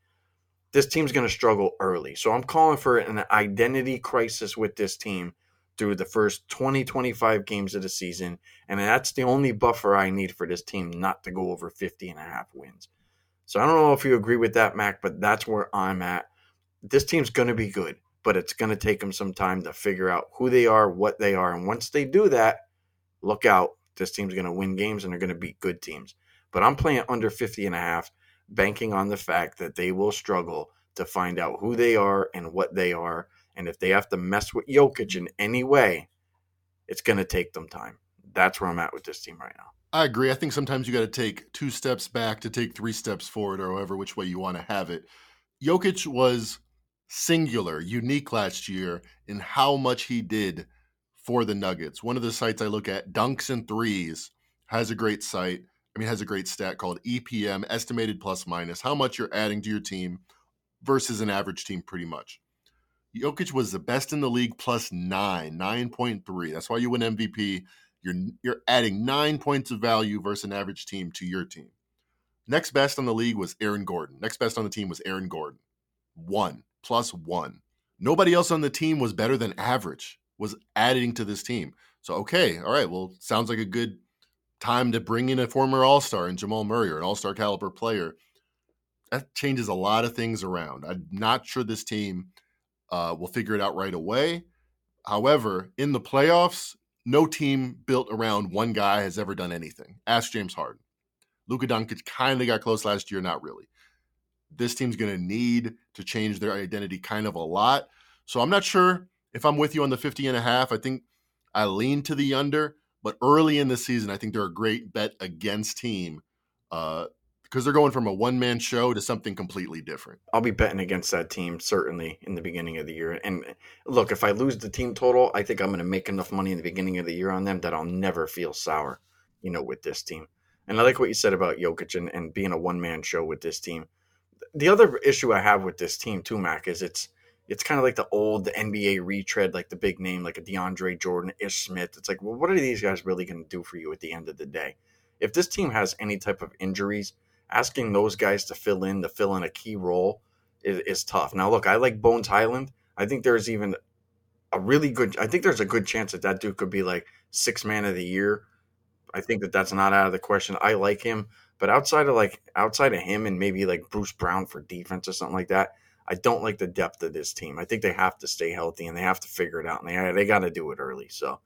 this team's going to struggle early. So I'm calling for an identity crisis with this team through the first 20, 25 games of the season. And that's the only buffer I need for this team not to go over 50 and a half wins. So I don't know if you agree with that, Mac, but that's where I'm at. This team's going to be good, but it's going to take them some time to figure out who they are, what they are. And once they do that, look out. This team's going to win games and they're going to beat good teams. But I'm playing under 50 and a half banking on the fact that they will struggle to find out who they are and what they are. And if they have to mess with Jokic in any way, it's going to take them time. That's where I'm at with this team right now. I agree. I think sometimes you got to take two steps back to take three steps forward, or however which way you want to have it. Jokic was singular, unique last year in how much he did for the Nuggets. One of the sites I look at, Dunks and Threes, has a great site. I mean, has a great stat called EPM, estimated plus minus, how much you're adding to your team versus an average team, pretty much. Jokic was the best in the league plus nine, 9.3. That's why you win MVP. You're, you're adding nine points of value versus an average team to your team. Next best on the league was Aaron Gordon. Next best on the team was Aaron Gordon. One, plus one. Nobody else on the team was better than average, was adding to this team. So, okay, all right, well, sounds like a good time to bring in a former All Star and Jamal Murray or an All Star caliber player. That changes a lot of things around. I'm not sure this team uh, will figure it out right away. However, in the playoffs, no team built around one guy has ever done anything. Ask James Harden. Luka Doncic kind of got close last year, not really. This team's going to need to change their identity kind of a lot. So I'm not sure if I'm with you on the 50 and a half. I think I lean to the under. But early in the season, I think they're a great bet against team uh, because they're going from a one man show to something completely different. I'll be betting against that team certainly in the beginning of the year. And look, if I lose the team total, I think I'm going to make enough money in the beginning of the year on them that I'll never feel sour, you know, with this team. And I like what you said about Jokic and, and being a one man show with this team. The other issue I have with this team too, Mac, is it's it's kind of like the old NBA retread, like the big name, like a DeAndre Jordan, Ish Smith. It's like, well, what are these guys really going to do for you at the end of the day? If this team has any type of injuries, asking those guys to fill in, to fill in a key role is, is tough. Now, look, I like Bones Hyland. I think there's even a really good, I think there's a good chance that that dude could be like six man of the year. I think that that's not out of the question. I like him, but outside of like, outside of him and maybe like Bruce Brown for defense or something like that, I don't like the depth of this team. I think they have to stay healthy and they have to figure it out, and they they got to do it early. So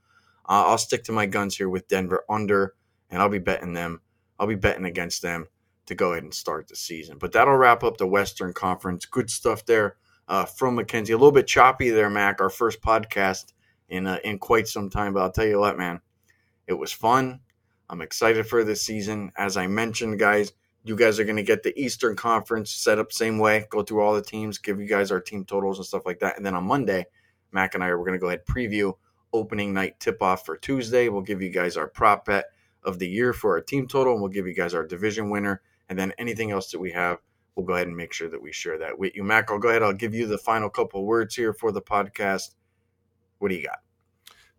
uh, I'll stick to my guns here with Denver under, and I'll be betting them. I'll be betting against them to go ahead and start the season. But that'll wrap up the Western Conference. Good stuff there uh, from Mackenzie. A little bit choppy there, Mac. Our first podcast in uh, in quite some time, but I'll tell you what, man, it was fun. I'm excited for this season. As I mentioned, guys, you guys are going to get the Eastern Conference set up same way. Go through all the teams, give you guys our team totals and stuff like that. And then on Monday, Mac and I are going to go ahead preview opening night tip off for Tuesday. We'll give you guys our prop bet of the year for our team total, and we'll give you guys our division winner. And then anything else that we have, we'll go ahead and make sure that we share that with you. Mac, I'll go ahead. I'll give you the final couple words here for the podcast. What do you got?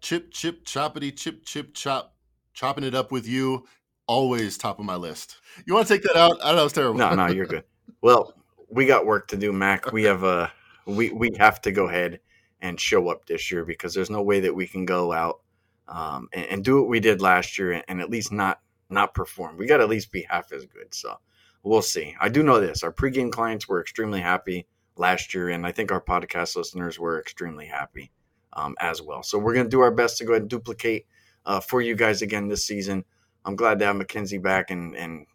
Chip, chip, choppity, chip, chip, chop. Chopping it up with you always top of my list. You want to take that out? I don't know. It's terrible. No, no, you're good. Well, we got work to do, Mac. We have a we we have to go ahead and show up this year because there's no way that we can go out um, and, and, do what we did last year and, and at least not not perform. We got to at least be half as good. So we'll see. I do know this: our pregame clients were extremely happy last year, and I think our podcast listeners were extremely happy um, as well. So we're going to do our best to go ahead and duplicate uh, for you guys again this season. I'm glad to have Mackenzie back, and and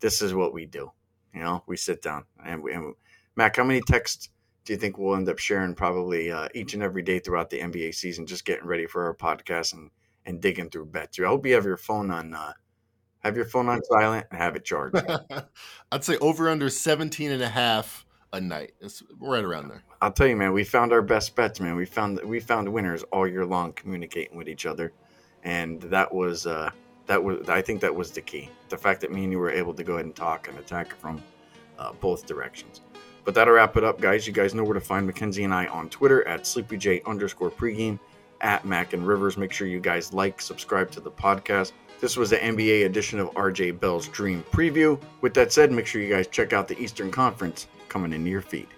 this is what we do. You know, we sit down and, we, and Mac, how many texts do you think we'll end up sharing probably uh, each and every day throughout the NBA season, just getting ready for our podcast and and digging through bets? I hope you have your phone on. Uh, have your phone on silent and have it charged. I'd say over under 17 and a half a night. It's right around there. I'll tell you, man, we found our best bets, man. We found we found winners all year long communicating with each other. And that was uh that was I think that was the key. The fact that me and you were able to go ahead and talk and attack from uh, both directions. But that'll wrap it up, guys. You guys know where to find Mackenzie and I on Twitter at SleepyJ underscore pregame at Mac and Rivers. Make sure you guys like, subscribe to the podcast. This was the NBA edition of RJ Bell's Dream Preview. With that said, make sure you guys check out the Eastern Conference coming into your feed.